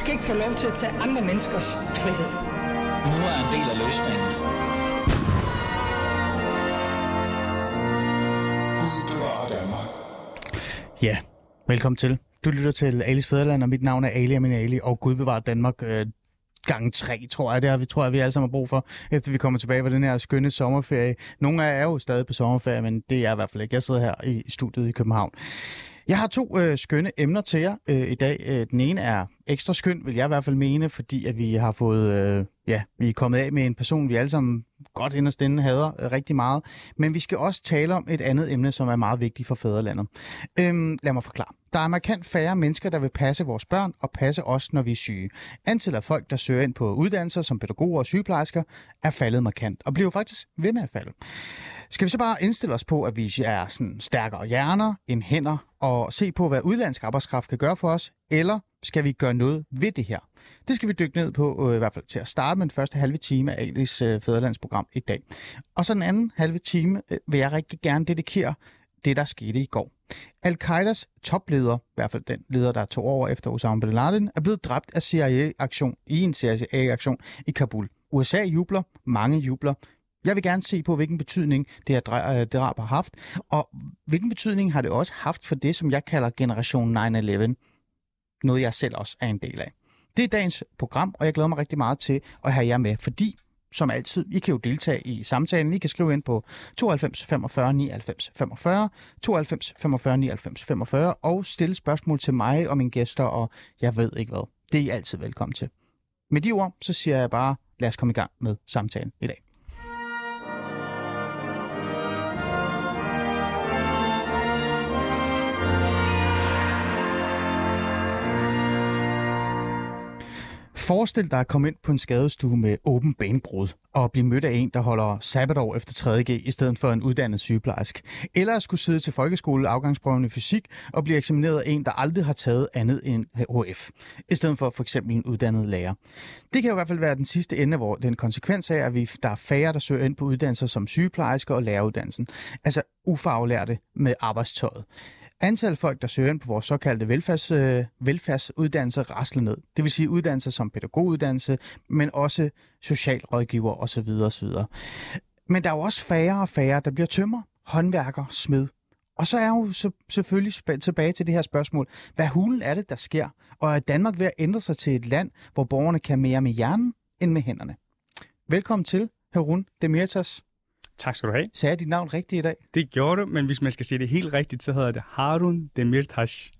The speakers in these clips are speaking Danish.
skal ikke få lov til at tage andre menneskers frihed. Nu er en del af løsningen. Ja, velkommen til. Du lytter til Alis Fæderland, og mit navn er Ali Amin Ali, og Gud bevarer Danmark øh, gange tre, tror jeg, det har vi, tror jeg, vi alle sammen har brug for, efter vi kommer tilbage på den her skønne sommerferie. Nogle af jer er jo stadig på sommerferie, men det er jeg i hvert fald ikke. Jeg sidder her i studiet i København. Jeg har to øh, skønne emner til jer øh, i dag. Øh, den ene er ekstra skøn, vil jeg i hvert fald mene, fordi at vi har fået, øh, ja, vi er kommet af med en person, vi alle sammen godt inderst inde hader øh, rigtig meget. Men vi skal også tale om et andet emne, som er meget vigtigt for fædrelandet. Øhm, lad mig forklare. Der er markant færre mennesker, der vil passe vores børn og passe os, når vi er syge. Antallet af folk, der søger ind på uddannelser som pædagoger og sygeplejersker, er faldet markant og bliver faktisk ved med at falde. Skal vi så bare indstille os på, at vi er sådan stærkere hjerner end hænder, og se på, hvad udlandsk arbejdskraft kan gøre for os, eller skal vi gøre noget ved det her? Det skal vi dykke ned på, øh, i hvert fald til at starte med den første halve time af Alis øh, Fæderlandsprogram i dag. Og så den anden halve time øh, vil jeg rigtig gerne dedikere det, der skete i går. Al-Qaidas topleder, i hvert fald den leder, der tog over efter Osama bin Laden, er blevet dræbt af CIA-aktion i en CIA-aktion i Kabul. USA jubler, mange jubler. Jeg vil gerne se på, hvilken betydning det her øh, drab har haft, og hvilken betydning har det også haft for det, som jeg kalder Generation 9-11. Noget, jeg selv også er en del af. Det er dagens program, og jeg glæder mig rigtig meget til at have jer med, fordi som altid, I kan jo deltage i samtalen. I kan skrive ind på 92 45 99 45, 92 45 99 45 og stille spørgsmål til mig og mine gæster, og jeg ved ikke hvad. Det er I altid velkommen til. Med de ord, så siger jeg bare, lad os komme i gang med samtalen i dag. Forestil dig at komme ind på en skadestue med åben benbrud og blive mødt af en, der holder sabbatår efter 3.G i stedet for en uddannet sygeplejersk. Eller at skulle sidde til folkeskole afgangsprøven i fysik og blive eksamineret af en, der aldrig har taget andet end HF, i stedet for for eksempel en uddannet lærer. Det kan i hvert fald være den sidste ende, hvor den konsekvens af, at vi, der er færre, der søger ind på uddannelser som sygeplejersker og læreruddannelsen. Altså ufaglærte med arbejdstøjet. Antal folk, der søger ind på vores såkaldte velfærds, øh, velfærdsuddannelse, rasler ned. Det vil sige uddannelser som pædagoguddannelse, men også socialrådgiver osv. osv. Men der er jo også færre og færre, der bliver tømmer, håndværker, smed. Og så er jo så, selvfølgelig tilbage til det her spørgsmål. Hvad hulen er det, der sker? Og er Danmark ved at ændre sig til et land, hvor borgerne kan mere med hjernen end med hænderne? Velkommen til, Harun Demirtas. Tak skal du have. Sagde jeg dit navn rigtigt i dag? Det gjorde du, men hvis man skal sige det helt rigtigt, så hedder det Harun Demirtas.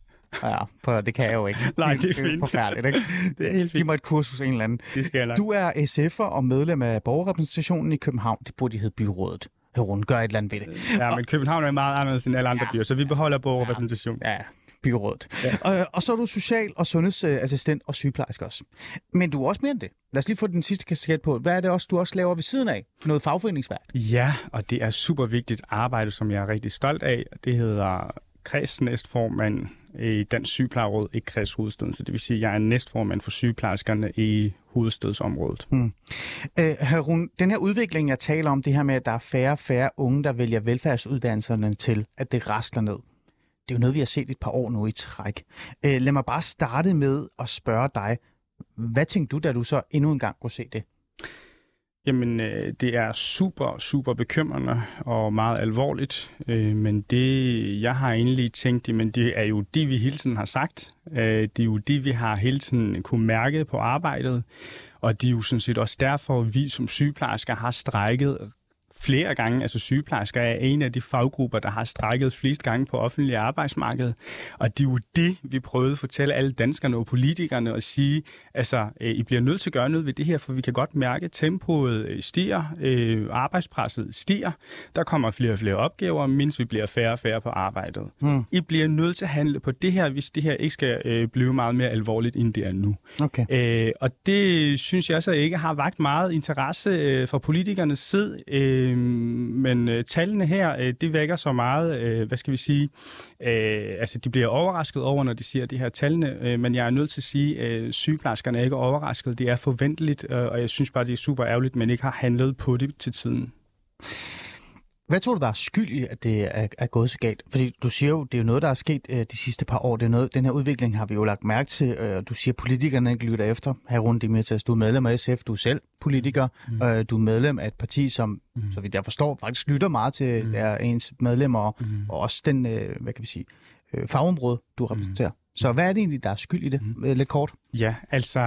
Ja, på, det kan jeg jo ikke. Nej, det er fint. Det er forfærdeligt, ikke? det er helt fint. Giv mig et kursus en eller anden. Det skal jeg Du er SF'er og medlem af borgerrepræsentationen i København. Det burde de hedde byrådet. Herun, gør et eller andet ved det. Ja, men København er meget anderledes end alle andre ja. byer, så vi beholder borgerrepræsentation. Ja, byrådet. Ja. Og, og så er du social- og sundhedsassistent og sygeplejerske også. Men du er også mere end det. Lad os lige få den sidste kasket på. Hvad er det også, du også laver ved siden af? Noget fagforeningsværk? Ja, og det er super vigtigt arbejde, som jeg er rigtig stolt af. Det hedder kredsnæstformand i Dansk Sygeplejeråd i kredshovedstaden. Så det vil sige, at jeg er næstformand for sygeplejerskerne i hovedstadsområdet. Hmm. Øh, Harun, den her udvikling, jeg taler om, det her med, at der er færre og færre unge, der vælger velfærdsuddannelserne til, at det rasler ned. Det er jo noget, vi har set et par år nu i træk. Øh, lad mig bare starte med at spørge dig, hvad tænkte du, da du så endnu en gang kunne se det? Jamen, øh, det er super, super bekymrende og meget alvorligt. Øh, men det, jeg har egentlig tænkt, men det er jo det, vi hele tiden har sagt. Øh, det er jo det, vi har hele tiden kunne mærke på arbejdet. Og det er jo sådan set også derfor, at vi som sygeplejersker har strækket flere gange. Altså sygeplejersker er en af de faggrupper, der har strækket flest gange på offentlig arbejdsmarked. Og det er jo det, vi prøvede at fortælle alle danskerne og politikerne og sige, altså, øh, I bliver nødt til at gøre noget ved det her, for vi kan godt mærke, at tempoet øh, stiger, øh, arbejdspresset stiger, der kommer flere og flere opgaver, mens vi bliver færre og færre på arbejdet. Hmm. I bliver nødt til at handle på det her, hvis det her ikke skal øh, blive meget mere alvorligt, end det er nu. Okay. Øh, og det synes jeg så ikke har vagt meget interesse øh, fra politikernes side. Øh, Øh, men øh, tallene her, øh, det vækker så meget, øh, hvad skal vi sige, øh, altså de bliver overrasket over, når de siger de her tallene, øh, men jeg er nødt til at sige, at øh, sygeplejerskerne er ikke overrasket. Det er forventeligt, øh, og jeg synes bare, det er super ærgerligt, men ikke har handlet på det til tiden. Hvad tror du, der er skyld i, at det er, er gået så galt? Fordi du siger jo, det er jo noget, der er sket øh, de sidste par år. Det er noget, den her udvikling har vi jo lagt mærke til. Øh, du siger, at politikerne ikke lytter efter. Her rundt i med du er medlem af SF, du er selv politiker. Mm. Øh, du er medlem af et parti, som, mm. så vidt jeg forstår, faktisk lytter meget til mm. der ens medlemmer, og, mm. og også den, øh, hvad kan vi sige, øh, fagområde, du repræsenterer. Mm. Så hvad er det egentlig, der er skyld i det? Mm. Lidt kort. Ja, altså,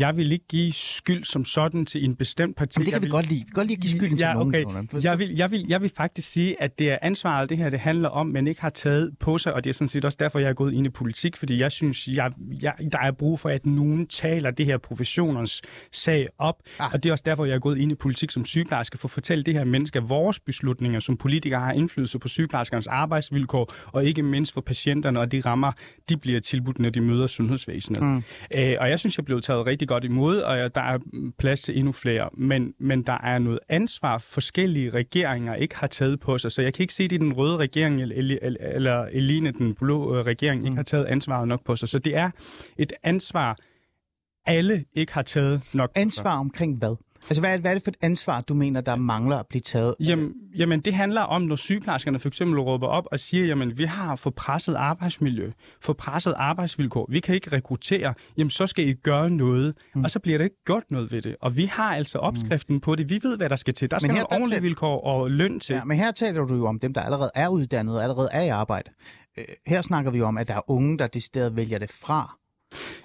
jeg vil ikke give skyld som sådan til en bestemt parti. Men det kan jeg vi vil... godt lide. Vi kan godt lide at give skylden ja, til okay. nogen. Jeg vil, jeg, vil, jeg vil faktisk sige, at det er ansvaret, det her det handler om, men ikke har taget på sig, og det er sådan set også derfor, jeg er gået ind i politik, fordi jeg synes, jeg, jeg, der er brug for, at nogen taler det her professioners sag op, ah. og det er også derfor, jeg er gået ind i politik som sygeplejerske, for at fortælle det her menneske, at vores beslutninger som politikere har indflydelse på sygeplejerskernes arbejdsvilkår, og ikke mindst for patienterne, og de rammer, de bliver tilbudt, når de møder sundhedsvæsenet. Mm. Øh, og jeg synes, jeg blev taget rigtig godt imod, og der er plads til endnu flere. Men, men der er noget ansvar, forskellige regeringer ikke har taget på sig. Så jeg kan ikke se, at den røde regering eller, eller Eline, den blå øh, regering, mm. ikke har taget ansvaret nok på sig. Så det er et ansvar, alle ikke har taget nok Ansvar omkring hvad? Altså, hvad er, hvad er det for et ansvar, du mener, der mangler at blive taget? Jamen, jamen det handler om, når sygeplejerskerne for eksempel råber op og siger, jamen, vi har for presset arbejdsmiljø, for presset arbejdsvilkår, vi kan ikke rekruttere, jamen, så skal I gøre noget, mm. og så bliver det ikke gjort noget ved det. Og vi har altså opskriften mm. på det. Vi ved, hvad der skal til. Der skal her, nogle ordentlige vilkår og løn til. Ja, men her taler du jo om dem, der allerede er uddannet og allerede er i arbejde. Øh, her snakker vi om, at der er unge, der decideret vælger det fra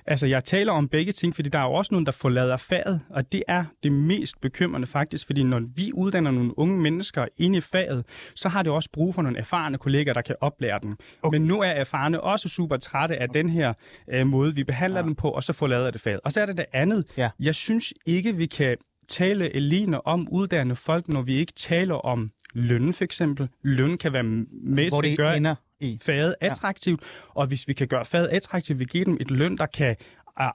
Altså, jeg taler om begge ting, fordi der er jo også nogen, der forlader faget, og det er det mest bekymrende faktisk, fordi når vi uddanner nogle unge mennesker ind i faget, så har det også brug for nogle erfarne kolleger, der kan oplære dem. Okay. Men nu er erfarne også super trætte af den her øh, måde, vi behandler ja. dem på, og så forlader det faget. Og så er det det andet. Ja. Jeg synes ikke, vi kan tale alene om uddannede folk, når vi ikke taler om løn for eksempel. Løn kan være med til at gøre... Ender i faget attraktivt, ja. og hvis vi kan gøre faget attraktivt, vi giver dem et løn, der kan øh,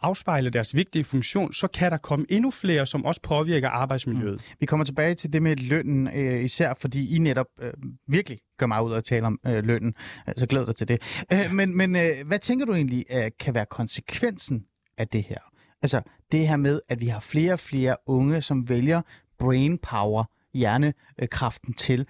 afspejle deres vigtige funktion, så kan der komme endnu flere, som også påvirker arbejdsmiljøet. Mm. Vi kommer tilbage til det med lønnen, øh, især fordi I netop øh, virkelig gør mig ud at tale om øh, lønnen, så glæder dig til det. Øh, men men øh, hvad tænker du egentlig øh, kan være konsekvensen af det her? Altså det her med, at vi har flere og flere unge, som vælger brain power hjernekraften til,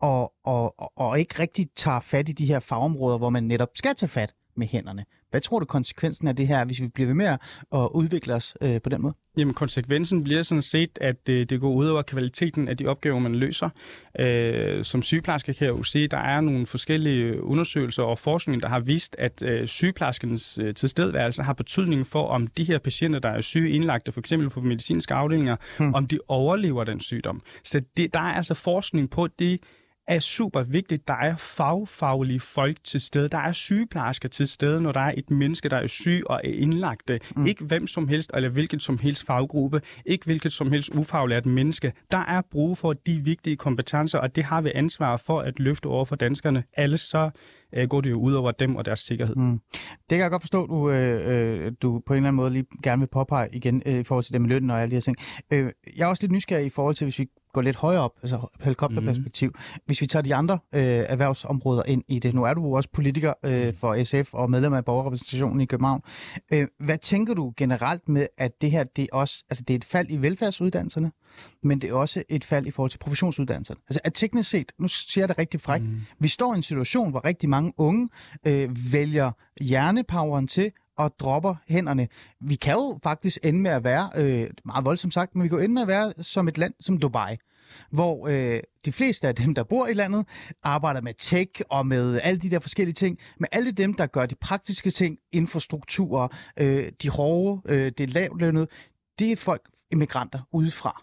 og, og, og ikke rigtig tager fat i de her fagområder, hvor man netop skal tage fat med hænderne. Hvad tror du konsekvensen af det her, hvis vi bliver ved med at udvikle os øh, på den måde? Jamen konsekvensen bliver sådan set, at det, det går ud over kvaliteten af de opgaver, man løser. Øh, som sygeplejerske kan jeg jo se, at der er nogle forskellige undersøgelser og forskning, der har vist, at øh, sygeplejerskens øh, tilstedeværelse har betydning for, om de her patienter, der er syge indlagte, for eksempel på medicinske afdelinger, hmm. om de overlever den sygdom. Så det, der er altså forskning på det, er super vigtigt. Der er fagfaglige folk til stede. Der er sygeplejersker til stede, når der er et menneske, der er syg og er indlagt. Mm. Ikke hvem som helst, eller hvilket som helst faggruppe. Ikke hvilket som helst ufaglært menneske. Der er brug for de vigtige kompetencer, og det har vi ansvar for at løfte over for danskerne. Alle så øh, går det jo ud over dem og deres sikkerhed. Mm. Det kan jeg godt forstå, du, øh, øh, du på en eller anden måde lige gerne vil påpege igen øh, i forhold til det med lønnen og alle de her ting. Øh, jeg er også lidt nysgerrig i forhold til, hvis vi gå lidt højere op, altså helikopterperspektiv. Mm. Hvis vi tager de andre øh, erhvervsområder ind i det, nu er du jo også politiker øh, mm. for SF og medlem af borgerrepræsentationen i København. Øh, hvad tænker du generelt med, at det her, det også, altså det er et fald i velfærdsuddannelserne, men det er også et fald i forhold til professionsuddannelserne. Altså at teknisk set, nu siger jeg det rigtig frækt, mm. vi står i en situation, hvor rigtig mange unge øh, vælger hjernepoweren til og dropper hænderne. Vi kan jo faktisk ende med at være, øh, meget voldsomt sagt, men vi kan jo ende med at være som et land som Dubai hvor øh, de fleste af dem, der bor i landet, arbejder med tech og med alle de der forskellige ting. Men alle dem, der gør de praktiske ting, infrastruktur, øh, de hårde, øh, det lavlønnede, det er folk, immigranter udefra.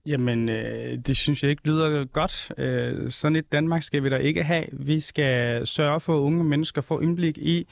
Jamen, øh, det synes jeg ikke lyder godt. Øh, sådan et Danmark skal vi da ikke have. Vi skal sørge for, at unge mennesker får indblik i,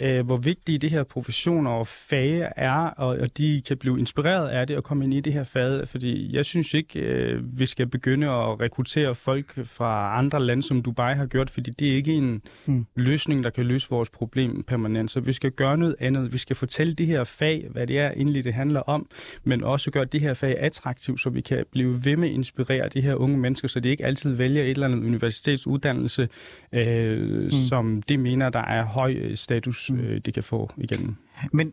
øh, hvor vigtige det her professioner og fag er, og, og de kan blive inspireret af det og komme ind i det her fag. Fordi jeg synes ikke, øh, vi skal begynde at rekruttere folk fra andre lande, som Dubai har gjort, fordi det er ikke en mm. løsning, der kan løse vores problem permanent. Så vi skal gøre noget andet. Vi skal fortælle det her fag, hvad det er egentlig, det handler om, men også gøre det her fag attraktivt, så vi kan blive ved med at inspirere de her unge mennesker, så de ikke altid vælger et eller andet universitetsuddannelse, øh, mm. som de mener, der er høj status, mm. øh, de kan få igen. Men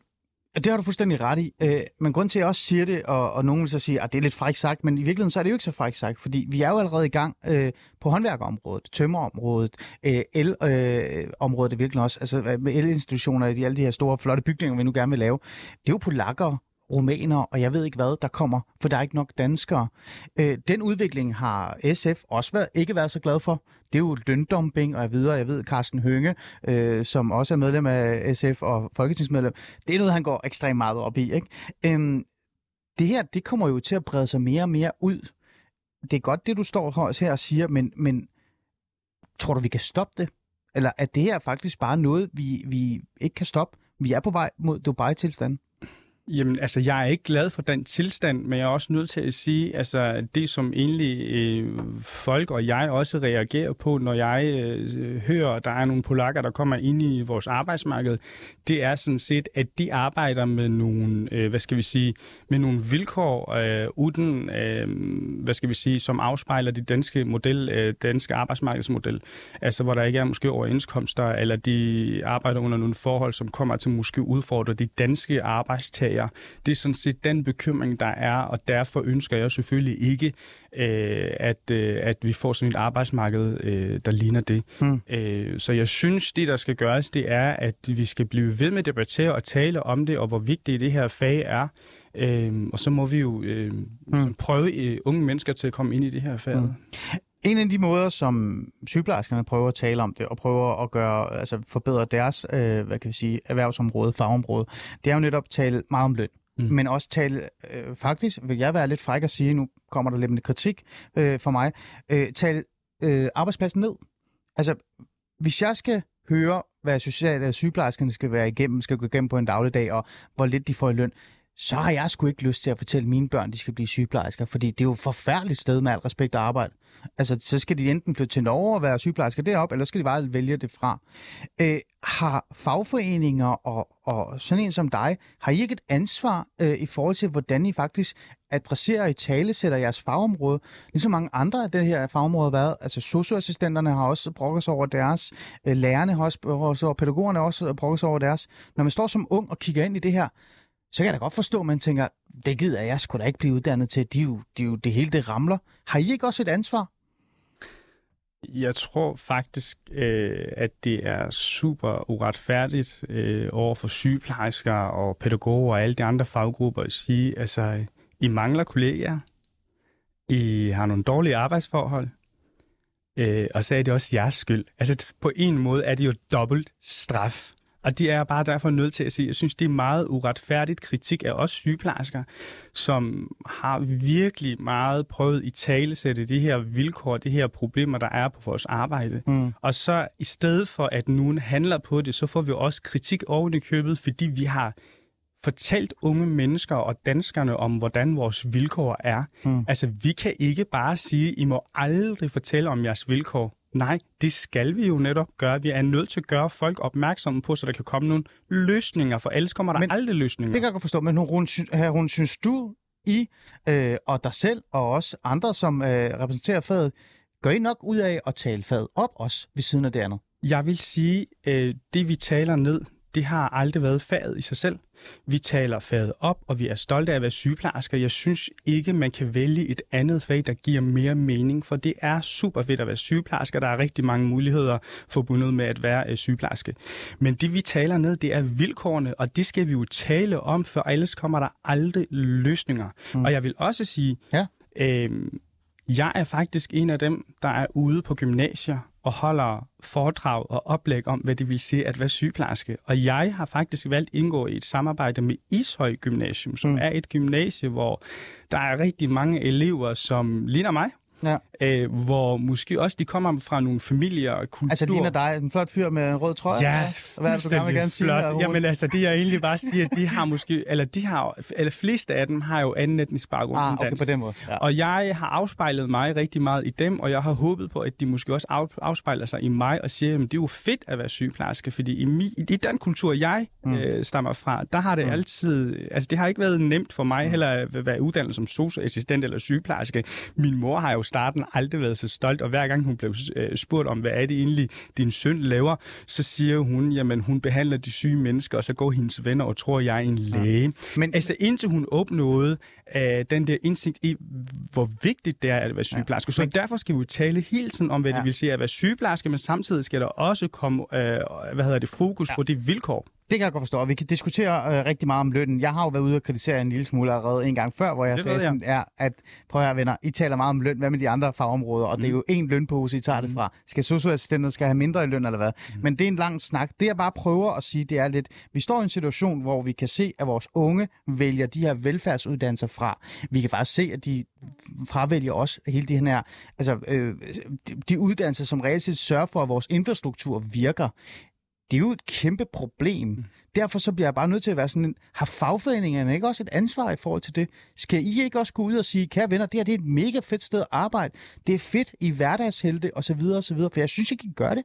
Det har du fuldstændig ret i. Øh, men grund til, at jeg også siger det, og, og nogen vil så sige, at det er lidt frækt sagt, men i virkeligheden så er det jo ikke så frækt sagt, fordi vi er jo allerede i gang øh, på håndværkerområdet, tømmerområdet, øh, elområdet øh, virkelig også, altså med elinstitutioner i alle de her store, flotte bygninger, vi nu gerne vil lave. Det er jo polakker, rumæner, og jeg ved ikke hvad, der kommer, for der er ikke nok danskere. Øh, den udvikling har SF også været, ikke været så glad for. Det er jo løndumping, og jeg videre, jeg ved, Carsten Hønge, øh, som også er medlem af SF og folketingsmedlem, det er noget, han går ekstremt meget op i. Ikke? Øh, det her, det kommer jo til at brede sig mere og mere ud. Det er godt, det du står her og siger, men, men tror du, vi kan stoppe det? Eller er det her faktisk bare noget, vi, vi ikke kan stoppe? Vi er på vej mod Dubai-tilstanden. Jamen, altså, jeg er ikke glad for den tilstand, men jeg er også nødt til at sige, altså, det som egentlig øh, folk og jeg også reagerer på, når jeg øh, hører, at der er nogle polakker, der kommer ind i vores arbejdsmarked, det er sådan set, at de arbejder med nogle, øh, hvad skal vi sige, med nogle vilkår, øh, uden, øh, hvad skal vi sige, som afspejler de danske model, øh, danske arbejdsmarkedsmodel. Altså, hvor der ikke er måske overenskomster, eller de arbejder under nogle forhold, som kommer til måske udfordre de danske arbejdstager sager. Det er sådan set den bekymring, der er, og derfor ønsker jeg selvfølgelig ikke, øh, at, øh, at vi får sådan et arbejdsmarked, øh, der ligner det. Mm. Øh, så jeg synes, det der skal gøres, det er, at vi skal blive ved med at debattere og tale om det, og hvor vigtigt det her fag er. Øh, og så må vi jo øh, mm. prøve øh, unge mennesker til at komme ind i det her fag. Mm. En af de måder, som sygeplejerskerne prøver at tale om det, og prøver at gøre, altså forbedre deres øh, hvad kan vi sige, erhvervsområde, fagområde, det er jo netop at tale meget om løn. Mm. Men også tale, øh, faktisk vil jeg være lidt fræk at sige, nu kommer der lidt med kritik øh, for mig, øh, tale øh, arbejdspladsen ned. Altså, hvis jeg skal høre, hvad sociale sygeplejerskerne skal være igennem, skal gå igennem på en dagligdag, og hvor lidt de får i løn, så har jeg sgu ikke lyst til at fortælle mine børn, at de skal blive sygeplejersker, fordi det er jo et forfærdeligt sted med al respekt at arbejde. Altså, så skal de enten flytte til Norge og være sygeplejersker deroppe, eller skal de bare vælge det fra. Øh, har fagforeninger og, og sådan en som dig, har I ikke et ansvar øh, i forhold til, hvordan I faktisk adresserer i tale, sætter jeres fagområde, ligesom mange andre af det her fagområde har været. Altså socioassistenterne har også brokket sig over deres, øh, lærerne har også brokket sig over, pædagogerne har også brokket sig over deres. Når man står som ung og kigger ind i det her, så kan jeg da godt forstå, at man tænker, det gider jeg skulle da ikke blive uddannet til. De, jo, de, jo, det hele det ramler. Har I ikke også et ansvar? Jeg tror faktisk, øh, at det er super uretfærdigt øh, over for sygeplejersker og pædagoger og alle de andre faggrupper at sige, altså, I mangler kolleger, I har nogle dårlige arbejdsforhold, øh, og så er det også jeres skyld. Altså på en måde er det jo dobbelt straf. Og de er bare derfor nødt til at sige, jeg synes, det er meget uretfærdigt kritik af os sygeplejersker, som har virkelig meget prøvet i talesætte de her vilkår, de her problemer, der er på vores arbejde. Mm. Og så i stedet for, at nogen handler på det, så får vi også kritik oven i købet, fordi vi har fortalt unge mennesker og danskerne om, hvordan vores vilkår er. Mm. Altså, vi kan ikke bare sige, I må aldrig fortælle om jeres vilkår. Nej, det skal vi jo netop gøre. Vi er nødt til at gøre folk opmærksomme på, så der kan komme nogle løsninger, for ellers kommer der men, aldrig løsninger. Det kan jeg godt forstå, men hun, hun synes du, I øh, og dig selv og også andre, som øh, repræsenterer faget, gør I nok ud af at tale faget op også ved siden af det andet? Jeg vil sige, øh, det vi taler ned, det har aldrig været faget i sig selv. Vi taler faget op, og vi er stolte af at være sygeplejersker. Jeg synes ikke, man kan vælge et andet fag, der giver mere mening, for det er super fedt at være sygeplejersker. Der er rigtig mange muligheder forbundet med at være øh, sygeplejerske. Men det, vi taler ned, det er vilkårene, og det skal vi jo tale om, for ellers kommer der aldrig løsninger. Mm. Og jeg vil også sige, ja. øh, jeg er faktisk en af dem, der er ude på gymnasier og holder foredrag og oplæg om, hvad det vil sige at være sygeplejerske. Og jeg har faktisk valgt at indgå i et samarbejde med Ishøj Gymnasium, som mm. er et gymnasie, hvor der er rigtig mange elever, som ligner mig, Ja. Øh, hvor måske også de kommer fra nogle familier og kultur. Altså ligner dig, en flot fyr med en rød trøje? Ja, Hvad er det, du gerne vil gerne sige? Jamen altså, det jeg egentlig bare siger, at de har måske, eller de har, eller fleste af dem har jo anden etnisk baggrund ah, end dansk. Okay, på den måde. Ja. Og jeg har afspejlet mig rigtig meget i dem, og jeg har håbet på, at de måske også afspejler sig i mig og siger, at det er jo fedt at være sygeplejerske, fordi i, mi, i den kultur, jeg mm. øh, stammer fra, der har det mm. altid, altså det har ikke været nemt for mig mm. heller at være uddannet som socioassistent eller sygeplejerske. Min mor har jo starten aldrig været så stolt, og hver gang hun blev øh, spurgt om, hvad er det egentlig, din søn laver, så siger hun, jamen hun behandler de syge mennesker, og så går hendes venner og tror, jeg er en læge. Ja. Men altså indtil hun opnåede øh, den der indsigt i, hvor vigtigt det er at være sygeplejerske. Ja. Så men, derfor skal vi jo tale hele tiden om, hvad ja. det vil sige at være sygeplejerske, men samtidig skal der også komme øh, hvad hedder det, fokus ja. på de vilkår. Det kan jeg godt forstå, og vi kan diskutere øh, rigtig meget om lønnen. Jeg har jo været ude og kritisere en lille smule allerede en gang før, hvor jeg det sagde sådan, er, at prøv at høre, venner, I taler meget om løn, hvad med de andre fagområder, og mm. det er jo en lønpose, I tager mm. det fra. Skal socioassistenter skal have mindre i løn, eller hvad? Mm. Men det er en lang snak. Det jeg bare prøver at sige, det er lidt, vi står i en situation, hvor vi kan se, at vores unge vælger de her velfærdsuddannelser fra. Vi kan faktisk se, at de fravælger også hele de her, altså øh, de uddannelser, som reelt set sørger for, at vores infrastruktur virker det er jo et kæmpe problem. Mm. Derfor så bliver jeg bare nødt til at være sådan en, har fagforeningerne ikke også et ansvar i forhold til det? Skal I ikke også gå ud og sige, kære venner, det her det er et mega fedt sted at arbejde. Det er fedt i hverdagshelte og så videre og så videre, for jeg synes ikke, I gør det.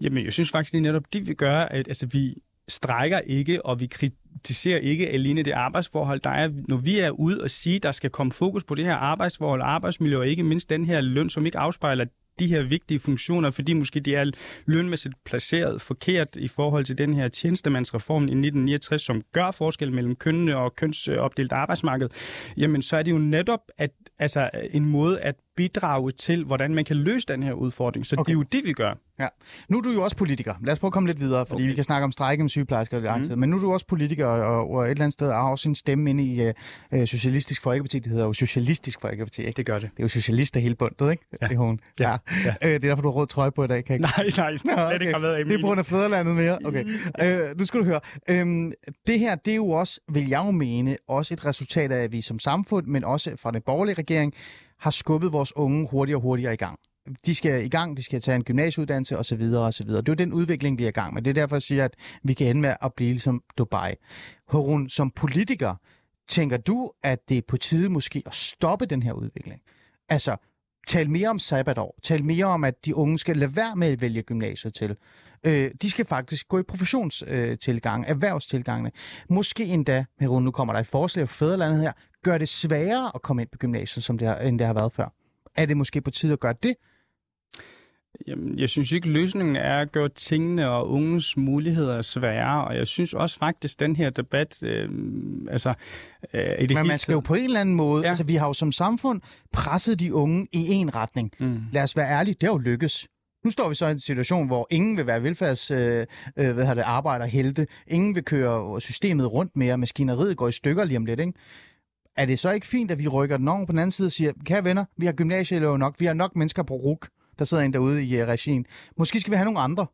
Jamen, jeg synes faktisk, det er netop det, vi gør, at altså, vi strækker ikke, og vi kritiserer ikke alene det arbejdsforhold, der er, når vi er ude og sige, der skal komme fokus på det her arbejdsforhold arbejdsmiljø, og ikke mindst den her løn, som ikke afspejler de her vigtige funktioner, fordi måske de er lønmæssigt placeret forkert i forhold til den her tjenestemandsreform i 1969, som gør forskel mellem kønnene og kønsopdelt arbejdsmarked, jamen så er det jo netop at, altså, en måde at bidrage til, hvordan man kan løse den her udfordring. Så okay. det er jo det, vi gør. Ja. Nu er du jo også politiker. Lad os prøve at komme lidt videre, fordi okay. vi kan snakke om strække med sygeplejersker mm. Men nu er du også politiker, og, og et eller andet sted har også en stemme inde i uh, Socialistisk Folkeparti. Det hedder jo Socialistisk Folkeparti, ikke? Det gør det. Det er jo socialister hele bundet, ikke? Ja. Det er hun. Ja. ja. ja. Uh, det er derfor, du har rød trøje på i dag, kan ikke? Nej, nej, slet okay. har været Det er på grund af fædrelandet mere. Okay. Uh, nu skal du høre. Um, det her, det er jo også, vil jeg jo mene, også et resultat af, at vi som samfund, men også fra den borgerlige regering, har skubbet vores unge hurtigere og hurtigere i gang. De skal i gang, de skal tage en gymnasieuddannelse osv. osv. Det er jo den udvikling, vi er i gang med. Det er derfor, jeg siger, at vi kan ende med at blive ligesom Dubai. Horun, som politiker, tænker du, at det er på tide måske at stoppe den her udvikling? Altså, tal mere om sabbatår. Tal mere om, at de unge skal lade være med at vælge gymnasiet til. Øh, de skal faktisk gå i professionstilgang, øh, erhvervstilgangene. Måske endda, Herun, nu kommer der et forslag for fædrelandet her, gør det sværere at komme ind på gymnasiet, som det har, end det har været før. Er det måske på tide at gøre det? Jamen, jeg synes ikke, løsningen er at gøre tingene og unges muligheder sværere, og jeg synes også faktisk, den her debat, øh, altså... Øh, i det Men man skal jo på en eller anden måde, ja. altså vi har jo som samfund presset de unge i en retning. Mm. Lad os være ærlige, det har jo lykkes. Nu står vi så i en situation, hvor ingen vil være velfærds øh, øh, hvad det, arbejder helte. Ingen vil køre systemet rundt mere. Maskineriet går i stykker lige om lidt, ikke? Er det så ikke fint, at vi rykker den over på den anden side og siger, kære venner, vi har gymnasieelever nok, vi har nok mennesker på RUK, der sidder en derude i uh, regien. Måske skal vi have nogle andre.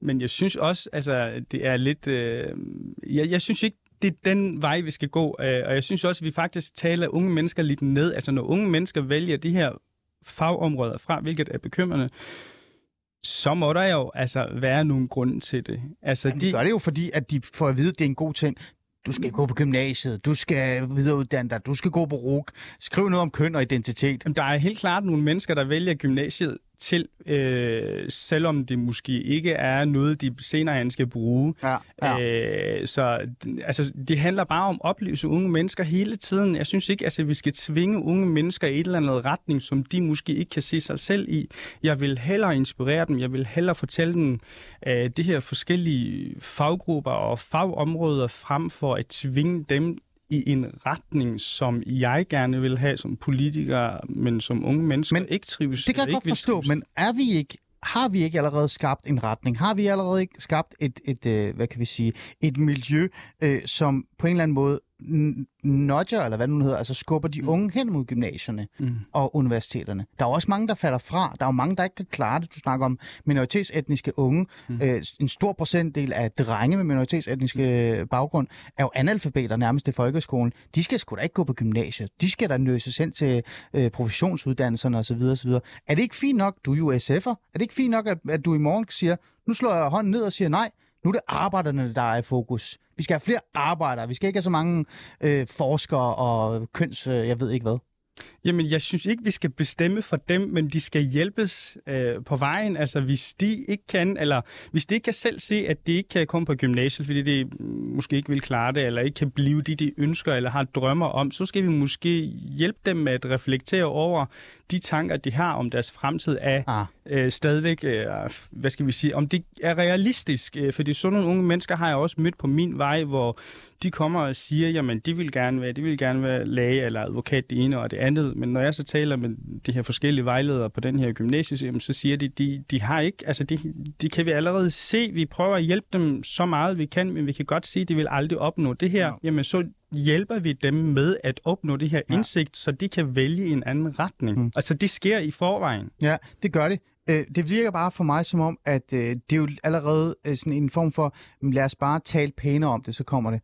Men jeg synes også, altså, det er lidt... Øh, jeg, jeg synes ikke, det er den vej, vi skal gå. Øh, og jeg synes også, at vi faktisk taler unge mennesker lidt ned. Altså, når unge mennesker vælger de her fagområder fra, hvilket er bekymrende, så må der jo altså være nogle grunde til det. Altså, de, de gør det jo, fordi at de får at vide, at det er en god ting. Du skal gå på gymnasiet, du skal videreuddanne dig, du skal gå på RUG. Skriv noget om køn og identitet. Jamen, der er helt klart nogle mennesker, der vælger gymnasiet til, øh, selvom det måske ikke er noget, de senere hen skal bruge. Ja, ja. Øh, så altså, det handler bare om at oplyse unge mennesker hele tiden. Jeg synes ikke, at altså, vi skal tvinge unge mennesker i et eller andet retning, som de måske ikke kan se sig selv i. Jeg vil hellere inspirere dem, jeg vil hellere fortælle dem øh, de her forskellige faggrupper og fagområder, frem for at tvinge dem i en retning, som jeg gerne vil have som politiker, men som unge mennesker men ikke trives. Det kan jeg godt forstå, men er vi ikke har vi ikke allerede skabt en retning? Har vi allerede ikke skabt et, et, et hvad kan vi sige, et miljø, øh, som på en eller anden måde nudger, eller hvad det nu hedder, altså skubber de mm. unge hen mod gymnasierne mm. og universiteterne. Der er også mange, der falder fra. Der er jo mange, der ikke kan klare det. Du snakker om minoritetsetniske unge. Mm. Øh, en stor procentdel af drenge med minoritetsetniske mm. baggrund er jo analfabeter nærmest i folkeskolen. De skal sgu da ikke gå på gymnasiet. De skal da nøses hen til øh, professionsuddannelserne osv. osv. Er det ikke fint nok, du er jo SF'er, er det ikke fint nok, at, at du i morgen siger, nu slår jeg hånden ned og siger nej, nu er det arbejderne, der er i fokus. Vi skal have flere arbejdere. Vi skal ikke have så mange øh, forskere og køns... Øh, jeg ved ikke hvad. Jamen, jeg synes ikke, vi skal bestemme for dem, men de skal hjælpes øh, på vejen. Altså, hvis de ikke kan, eller hvis de ikke kan selv se, at de ikke kan komme på gymnasiet, fordi de måske ikke vil klare det, eller ikke kan blive de, de ønsker, eller har drømmer om, så skal vi måske hjælpe dem med at reflektere over de tanker, de har om deres fremtid, er ah. Øh, stadigvæk, øh, hvad skal vi sige, om det er realistisk. Øh, fordi sådan nogle unge mennesker har jeg også mødt på min vej, hvor de kommer og siger, jamen de vil gerne være, de vil gerne være læge eller advokat det ene og det andet, men når jeg så taler med de her forskellige vejledere på den her gymnasie, så siger de, de, de har ikke, altså de, de kan vi allerede se, vi prøver at hjælpe dem så meget vi kan, men vi kan godt se, at de vil aldrig opnå det her, ja. jamen så hjælper vi dem med at opnå det her ja. indsigt, så de kan vælge en anden retning. Mm. Altså det sker i forvejen. Ja, det gør det. Øh, det virker bare for mig som om, at øh, det er jo allerede øh, sådan en form for, lad os bare tale pænere om det, så kommer det.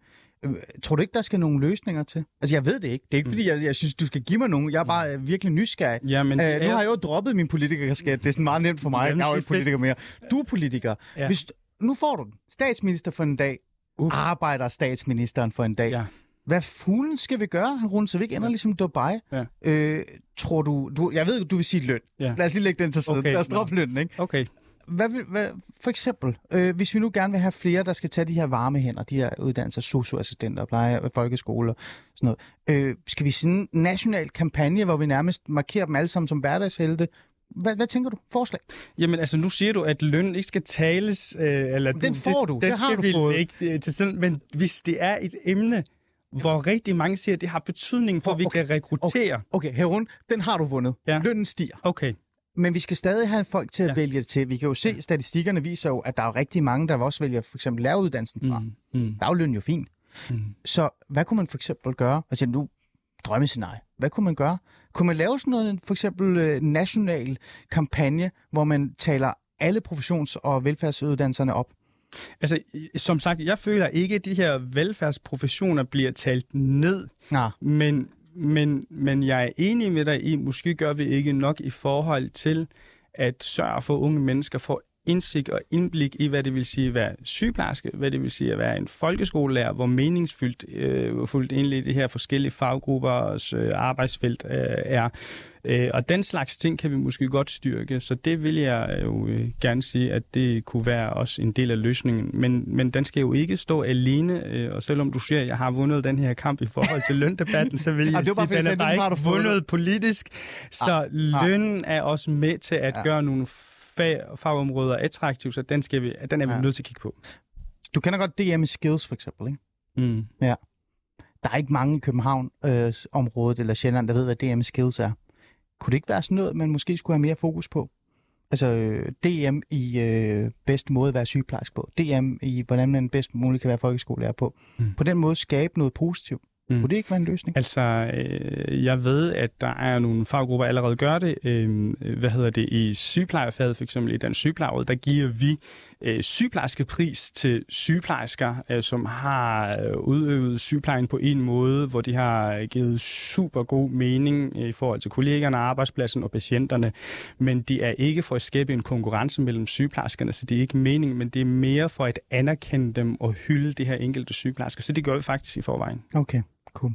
Tror du ikke, der skal nogle løsninger til? Altså, jeg ved det ikke. Det er ikke, mm. fordi jeg, jeg synes, du skal give mig nogen. Jeg er bare øh, virkelig nysgerrig. Ja, men øh, nu har jeg jo droppet min politikerskat. Det er sådan meget nemt for mig. Jamen, jeg er jo ikke politiker mere. Du er politiker. Ja. Hvis, nu får du den. Statsminister for en dag. Uh. Arbejder statsministeren for en dag. Ja. Hvad fuglen skal vi gøre, Rune, så vi ikke ender ja. ligesom Dubai? Ja. Øh, tror du, du... Jeg ved, du vil sige løn. Ja. Lad os lige lægge den til side. Okay. Lad os droppe lønnen, ikke? Okay hvad vil, hvad, for eksempel, øh, hvis vi nu gerne vil have flere, der skal tage de her varme hænder, de her uddannelser, socioassistenter, pleje, folkeskoler, sådan noget, øh, skal vi sådan en national kampagne, hvor vi nærmest markerer dem alle sammen som hverdagshelte? Hvad, hvad tænker du? Forslag? Jamen altså, nu siger du, at løn ikke skal tales. Øh, eller den får du, det, det har du fået. Ikke, øh, til sådan, men hvis det er et emne, hvor rigtig mange siger, at det har betydning for, at vi okay. kan rekruttere. Okay, okay herund, den har du vundet. Ja. Lønnen stiger. Okay. Men vi skal stadig have folk til at ja. vælge det til. Vi kan jo se, at statistikkerne viser jo, at der er rigtig mange, der også vælger for eksempel læreruddannelsen fra. Mm. Mm. Der er jo løn jo fint. Mm. Så hvad kunne man for eksempel gøre? Altså nu, drømmescenarie. Hvad kunne man gøre? Kunne man lave sådan noget, for eksempel øh, national kampagne, hvor man taler alle professions- og velfærdsuddannelserne op? Altså, som sagt, jeg føler ikke, at de her velfærdsprofessioner bliver talt ned. Ja. Men men, men jeg er enig med dig i, måske gør vi ikke nok i forhold til at sørge for, at unge mennesker får indsigt og indblik i, hvad det vil sige at være sygeplejerske, hvad det vil sige at være en folkeskolelærer, hvor meningsfyldt øh, fuldt egentlig de her forskellige faggruppers øh, arbejdsfelt øh, er. Øh, og den slags ting kan vi måske godt styrke, så det vil jeg jo øh, gerne sige, at det kunne være også en del af løsningen. Men, men den skal jo ikke stå alene, øh, og selvom du siger, at jeg har vundet den her kamp i forhold til løndebatten, så vil jeg sige, at den er bare ikke vundet politisk. Så ah, lønnen er også med til at ja. gøre nogle fag, fagområder attraktive, så den, skal vi, den er vi ja. nødt til at kigge på. Du kender godt DM Skills for eksempel, ikke? Mm. Ja. Der er ikke mange i København-området øh, eller Sjælland, der ved, hvad DM Skills er. Kunne det ikke være sådan noget, man måske skulle have mere fokus på? Altså DM i øh, bedst måde at være sygeplejerske på. DM i, hvordan man bedst muligt kan være folkeskolelærer på. Mm. På den måde skabe noget positivt. Mm. Kunne det ikke være en løsning? Altså, øh, jeg ved, at der er nogle faggrupper, der allerede gør det. Øh, hvad hedder det? I sygeplejerfaget, for eksempel i den sygeplejeråd, der giver vi øh, sygeplejerskepris til sygeplejersker, øh, som har øh, udøvet sygeplejen på en måde, hvor de har givet super god mening i forhold til kollegerne, arbejdspladsen og patienterne. Men de er ikke for at skabe en konkurrence mellem sygeplejerskerne, så det er ikke mening, men det er mere for at anerkende dem og hylde de her enkelte sygeplejersker. Så det gør vi faktisk i forvejen. Okay. Cool.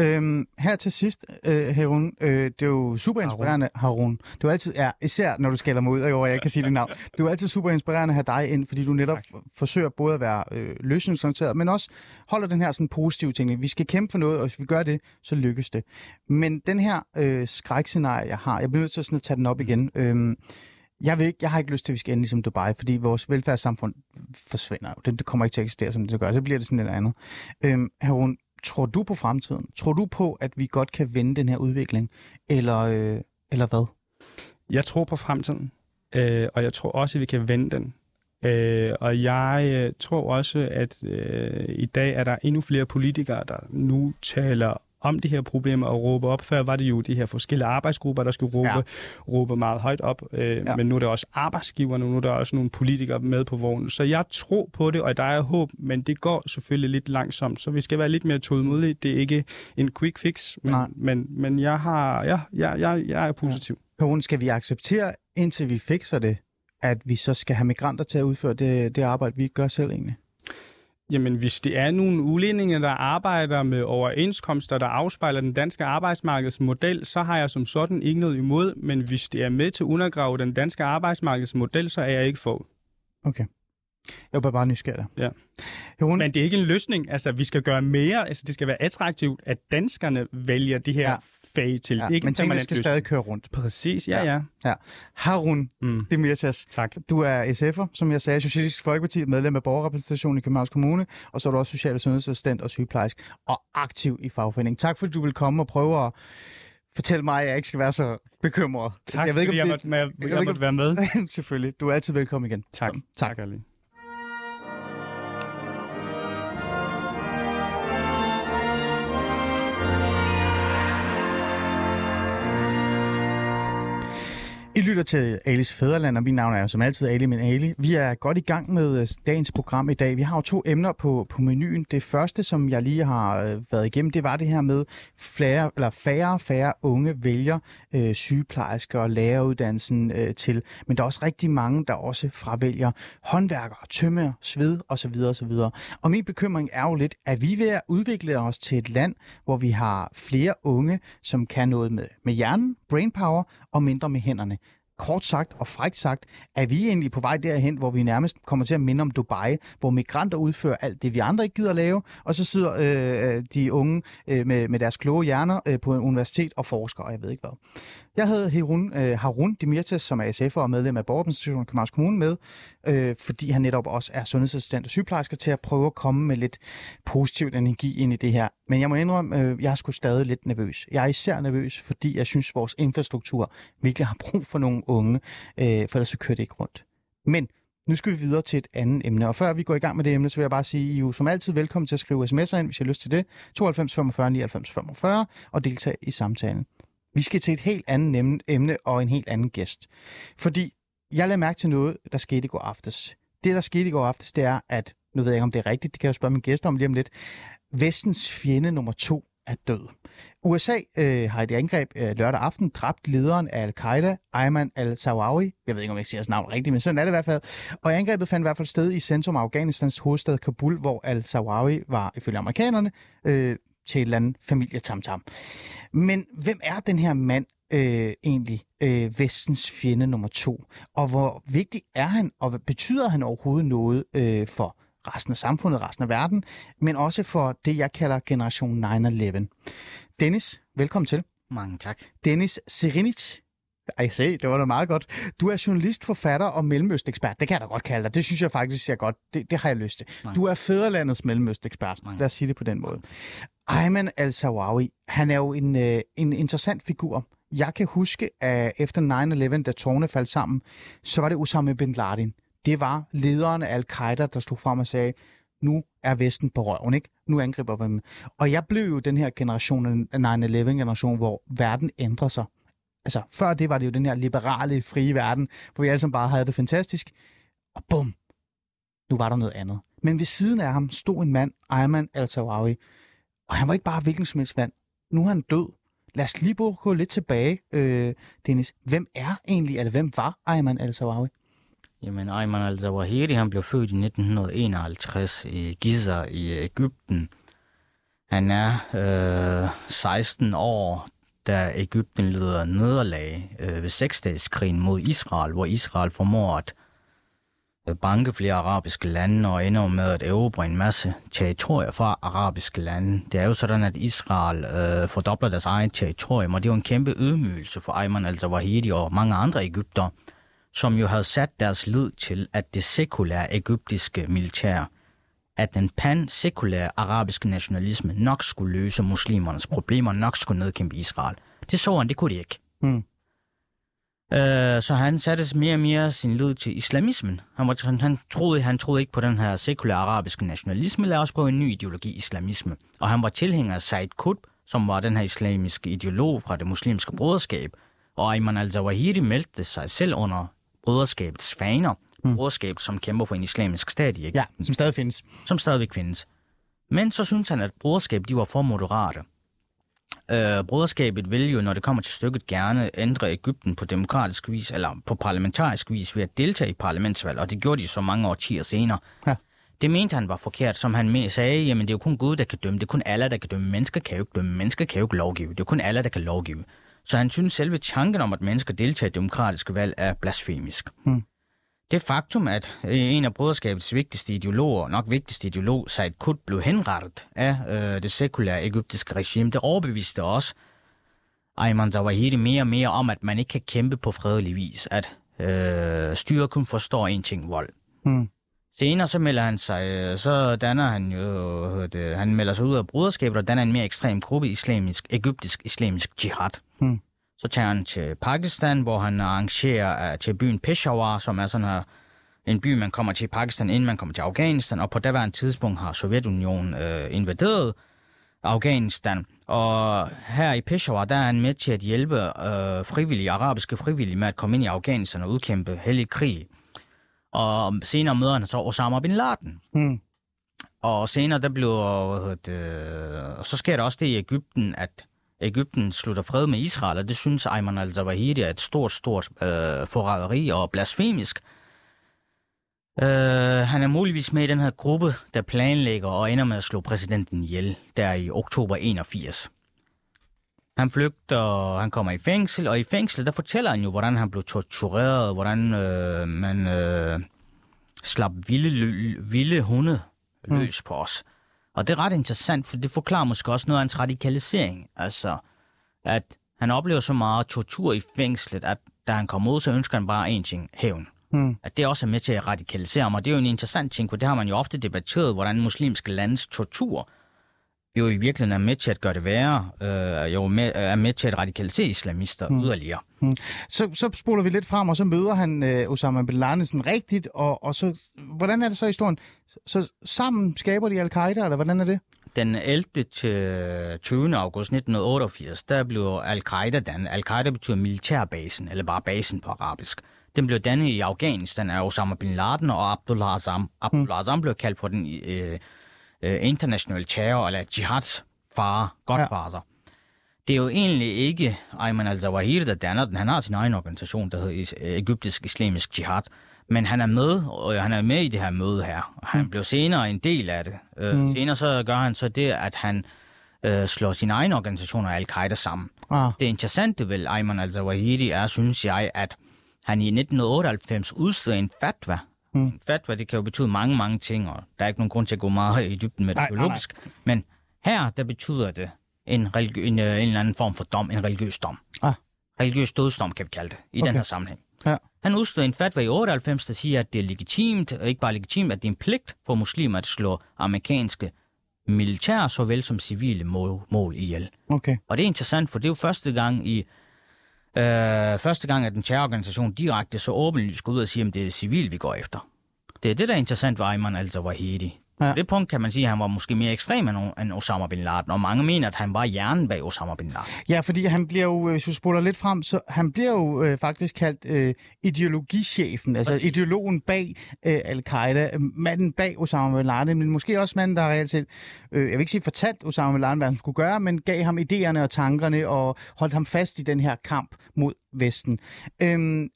Øhm, her til sidst, øh, Harun, øh, det er jo super inspirerende, Harun. Det er jo altid, ja, især når du skælder mig ud, og jeg kan sige dit navn. Det er jo altid super inspirerende at have dig ind, fordi du netop tak. forsøger både at være øh, løsningsorienteret, men også holder den her sådan positive ting. Vi skal kæmpe for noget, og hvis vi gør det, så lykkes det. Men den her øh, skrækscenarie, jeg har, jeg bliver nødt til sådan at tage den op igen. Øh, jeg, vil ikke, jeg har ikke lyst til, at vi skal ende ligesom Dubai, fordi vores velfærdssamfund forsvinder jo. Det, det kommer ikke til at eksistere, som det gør. Så bliver det sådan lidt andet. Øhm, Harun, Tror du på fremtiden? Tror du på, at vi godt kan vende den her udvikling? Eller, øh, eller hvad? Jeg tror på fremtiden, øh, og jeg tror også, at vi kan vende den. Øh, og jeg øh, tror også, at øh, i dag er der endnu flere politikere, der nu taler om de her problemer og råbe op. Før var det jo de her forskellige arbejdsgrupper, der skulle råbe, ja. råbe meget højt op, øh, ja. men nu er der også arbejdsgiverne, nu er der også nogle politikere med på vognen. Så jeg tror på det, og der er håb, men det går selvfølgelig lidt langsomt, så vi skal være lidt mere tålmodige. Det er ikke en quick fix, men, men, men jeg, har, ja, jeg, jeg, jeg er positiv. Ja. skal vi acceptere, indtil vi fikser det, at vi så skal have migranter til at udføre det, det arbejde, vi ikke gør selv egentlig? Jamen, hvis det er nogle udlændinge, der arbejder med overenskomster, der afspejler den danske arbejdsmarkedsmodel, så har jeg som sådan ikke noget imod. Men hvis det er med til at undergrave den danske arbejdsmarkedsmodel, så er jeg ikke for. Okay. Jeg var bare nysgerrig. Ja. Hun, Men det er ikke en løsning. Altså, vi skal gøre mere. Altså, det skal være attraktivt, at danskerne vælger de her Ja. Fag til. ja, det er ikke men en tingene skal løsning. stadig køre rundt. Præcis, ja, Ja. ja. Ja. Harun Mm. Demirtas, Tak. du er SF'er, som jeg sagde, Socialistisk Folkeparti, medlem af borgerrepræsentationen i Københavns Kommune, og så er du også social- og sundhedsassistent og sygeplejerske, og aktiv i fagforeningen. Tak fordi du vil komme og prøve at fortælle mig, at jeg ikke skal være så bekymret. Tak, jeg ved ikke, fordi om jeg, det... måtte, jeg, ved jeg ikke, måtte være med. Selvfølgelig. Du er altid velkommen igen. Tak. Så, tak. tak I lytter til Alis Fæderland, og mit navn er som altid Ali, men Ali. Vi er godt i gang med øh, dagens program i dag. Vi har jo to emner på, på menuen. Det første, som jeg lige har øh, været igennem, det var det her med, flere, eller færre og færre unge vælger øh, sygeplejersker og læreruddannelsen øh, til. Men der er også rigtig mange, der også fravælger håndværkere, tømmer, sved osv. osv. Og min bekymring er jo lidt, at vi er ved at udvikle os til et land, hvor vi har flere unge, som kan noget med, med hjernen, brainpower og mindre med hænderne. Kort sagt og frækt sagt, er vi egentlig på vej derhen, hvor vi nærmest kommer til at minde om Dubai, hvor migranter udfører alt det, vi andre ikke gider lave, og så sidder øh, de unge øh, med, med deres kloge hjerner øh, på en universitet og forsker, og jeg ved ikke hvad. Jeg havde Harun, øh, Harun Demirtas, som er SF'er og medlem af Borgerorganisationen i Københavns Kommune med, øh, fordi han netop også er sundhedsassistent og sygeplejerske til at prøve at komme med lidt positiv energi ind i det her. Men jeg må indrømme, øh, jeg er sgu stadig lidt nervøs. Jeg er især nervøs, fordi jeg synes, vores infrastruktur virkelig har brug for nogle unge, øh, for ellers så kører det ikke rundt. Men nu skal vi videre til et andet emne, og før vi går i gang med det emne, så vil jeg bare sige, at I er jo som altid velkommen til at skrive sms'er ind, hvis I har lyst til det. 92 45 99 45 og deltage i samtalen. Vi skal til et helt andet emne- emne og en helt anden gæst. Fordi jeg lagde mærke til noget, der skete i går aftes. Det, der skete i går aftes, det er, at, nu ved jeg ikke, om det er rigtigt, det kan jeg jo spørge mine gæster om lige om lidt, vestens fjende nummer to er død. USA øh, har i et angreb øh, lørdag aften dræbt lederen af al-Qaida, Ayman al-Zawawi. Jeg ved ikke, om jeg siger hans navn rigtigt, men sådan er det i hvert fald. Og angrebet fandt i hvert fald sted i centrum af Afghanistans hovedstad Kabul, hvor al-Zawawi var, ifølge amerikanerne, øh, til et eller andet familietamtam. Men hvem er den her mand øh, egentlig, øh, vestens fjende nummer to? Og hvor vigtig er han, og hvad betyder han overhovedet noget øh, for resten af samfundet, resten af verden, men også for det, jeg kalder generation 9-11. Dennis, velkommen til. Mange tak. Dennis Serinic. Ej, se, det var da meget godt. Du er journalist, forfatter og mellemøstekspert. Det kan jeg da godt kalde dig. Det synes jeg faktisk er godt. Det, det har jeg lyst til. Nej. Du er fædrelandets mellemøstekspert. Nej. Lad os sige det på den måde. Ayman al-Zawawi, han er jo en, øh, en interessant figur. Jeg kan huske, at efter 9-11, da tårne faldt sammen, så var det Osama bin Laden. Det var lederen af al-Qaida, der stod frem og sagde, nu er Vesten på røven, ikke? Nu angriber vi dem. Og jeg blev jo den her generation, 9-11-generation, hvor verden ændrer sig. Altså, før det var det jo den her liberale, frie verden, hvor vi alle sammen bare havde det fantastisk. Og bum, nu var der noget andet. Men ved siden af ham stod en mand, Ayman al-Zawawi, og han var ikke bare hvilken som helst mand. Nu er han død. Lad os lige prøve gå lidt tilbage, øh, Dennis. Hvem er egentlig, eller hvem var Ayman al-Zawahiri? Jamen, Ayman al-Zawahiri, han blev født i 1951 i Giza i Ægypten. Han er øh, 16 år, da Ægypten lider nederlag øh, ved seksdageskrigen mod Israel, hvor Israel formår at øh, banke flere arabiske lande og ender med at erobre en masse territorier fra arabiske lande. Det er jo sådan, at Israel øh, fordobler deres eget territorium, og det er jo en kæmpe ydmygelse for Ayman al-Zawahiri og mange andre Ægypter, som jo havde sat deres lid til, at det sekulære ægyptiske militær, at den pan-sekulære arabiske nationalisme nok skulle løse muslimernes problemer, nok skulle nedkæmpe Israel. Det så han, det kunne de ikke. Mm. Øh, så han satte mere og mere sin lid til islamismen. Han, var, han, han, troede, han troede ikke på den her sekulære arabiske nationalisme, lad os prøve en ny ideologi, islamisme. Og han var tilhænger af Said Qutb, som var den her islamiske ideolog fra det muslimske broderskab. Og Ayman al-Zawahiri meldte sig selv under broderskabets faner. Mm. Broderskabet, som kæmper for en islamisk stat i Ægypten Ja, som stadig findes. som stadigvæk findes. Men så synes han, at broderskabet de var for moderate. Øh, broderskabet vil jo, når det kommer til stykket, gerne ændre Ægypten på demokratisk vis, eller på parlamentarisk vis, ved at deltage i parlamentsvalg, og det gjorde de så mange årtier senere. Ja. Det mente han var forkert, som han sagde, jamen det er jo kun Gud, der kan dømme. Det er kun alle, der kan dømme. Mennesker kan jo ikke dømme. Mennesker kan jo ikke lovgive. Det er kun alle, der kan lovgive. Så han synes selve tanken om, at mennesker deltager i demokratiske valg, er blasfemisk. Hmm. Det faktum, at en af broderskabets vigtigste ideologer, nok vigtigste ideolog, Said Qutb, blev henrettet af øh, det sekulære egyptiske regime, det overbeviste også Ayman Zawahiri mere og mere om, at man ikke kan kæmpe på fredelig vis, at øh, styret kun forstår en ting, vold. Hmm. Senere så melder han sig, øh, så danner han jo, det, han melder sig ud af broderskabet og danner en mere ekstrem gruppe islamisk, egyptisk islamisk jihad. Hmm. Så tager han til Pakistan, hvor han arrangerer uh, til byen Peshawar, som er sådan her, en by, man kommer til i Pakistan, inden man kommer til Afghanistan, og på daværende tidspunkt har Sovjetunionen uh, invaderet Afghanistan. Og her i Peshawar, der er han med til at hjælpe uh, frivillige, arabiske frivillige med at komme ind i Afghanistan og udkæmpe hellig krig. Og senere møder han så Osama bin Laden. Hmm. Og senere, der bliver, det, og så sker der også det i Ægypten, at Ægypten slutter fred med Israel, og det synes Ayman al-Zawahiri er et stort, stort øh, forræderi og blasfemisk. Øh, han er muligvis med i den her gruppe, der planlægger og ender med at slå præsidenten ihjel, der i oktober 81. Han flygter, han kommer i fængsel, og i fængsel, der fortæller han jo, hvordan han blev tortureret, hvordan øh, man øh, slap vilde, vilde hunde mm. løs på os. Og det er ret interessant, for det forklarer måske også noget af hans radikalisering. Altså, at han oplever så meget tortur i fængslet, at da han kommer ud, så ønsker han bare én ting, hævn. Hmm. At det også er med til at radikalisere ham, og det er jo en interessant ting, for det har man jo ofte debatteret, hvordan muslimske landes tortur jo i virkeligheden er med til at gøre det værre, øh, jo med, er med til at radikalisere islamister hmm. yderligere. Hmm. Så, så spoler vi lidt frem, og så møder han øh, Osama bin Laden rigtigt, og, og så, hvordan er det så i historien? Så sammen skaber de al-Qaida, eller hvordan er det? Den 11. til 20. august 1988, der blev al-Qaida dannet. Al-Qaida betyder militærbasen, eller bare basen på arabisk. Den blev dannet i Afghanistan af Osama bin Laden og Abdullah Azam. Abdullah Azam blev kaldt for den øh, øh, internationale terror, eller jihads far, godfader. Ja. Det er jo egentlig ikke Ayman al-Zawahiri, der danner den. Han har sin egen organisation, der hedder Ægyptisk Islamisk Jihad. Men han er med, og han er med i det her møde her. Han mm. blev senere en del af det. Øh, mm. Senere så gør han så det, at han øh, slår sin egen organisation og al-Qaida sammen. Ah. Det interessante ved Ayman al-Zawahiri er, synes jeg, at han i 1998 udsteder en fatwa. Mm. Fatwa, det kan jo betyde mange, mange ting, og der er ikke nogen grund til at gå meget i dybden med det teologisk. Men her, der betyder det en, religi- en, øh, en eller anden form for dom, en religiøs dom. Ah. Religiøs dødsdom, kan vi kalde det, i okay. den her sammenhæng. Ja. Han udstod en fatwa i 98, der siger, at det er legitimt, og ikke bare legitimt, at det er en pligt for muslimer at slå amerikanske militære såvel som civile mål, mål ihjel. Okay. Og det er interessant, for det er jo første gang i øh, første gang, at en terrororganisation direkte så åbenlyst går ud og siger, at det er civil, vi går efter. Det er det, der er interessant ved Ayman al-Zawahiri. Ja. På det punkt kan man sige, at han var måske mere ekstrem end Osama Bin Laden, og mange mener, at han var hjernen bag Osama Bin Laden. Ja, fordi han bliver jo, hvis du spoler lidt frem, så han bliver jo øh, faktisk kaldt øh, ideologichefen, altså Præcis. ideologen bag øh, al-Qaida, manden bag Osama Bin Laden, men måske også manden, der reelt set, øh, jeg vil ikke sige fortalt Osama Bin Laden, hvad han skulle gøre, men gav ham idéerne og tankerne og holdt ham fast i den her kamp mod Vesten. Øhm,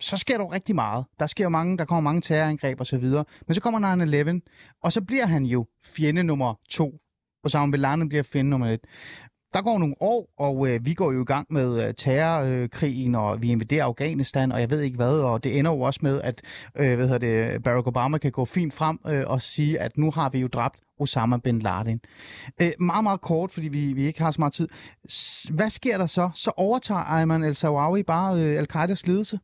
så sker der jo rigtig meget. Der sker jo mange, der kommer mange terrorangreb og så videre. Men så kommer 9-11, og så bliver han jo fjende nummer to. Og Osama Bin Laden bliver fjende nummer et. Der går nogle år, og øh, vi går jo i gang med øh, terrorkrigen, og vi invaderer Afghanistan, og jeg ved ikke hvad, og det ender jo også med, at øh, hvad hedder det, Barack Obama kan gå fint frem øh, og sige, at nu har vi jo dræbt Osama Bin Laden. Øh, meget, meget kort, fordi vi, vi ikke har så meget tid. Hvad sker der så? Så overtager Ayman al-Sawawi bare øh, al-Qaidas ledelse?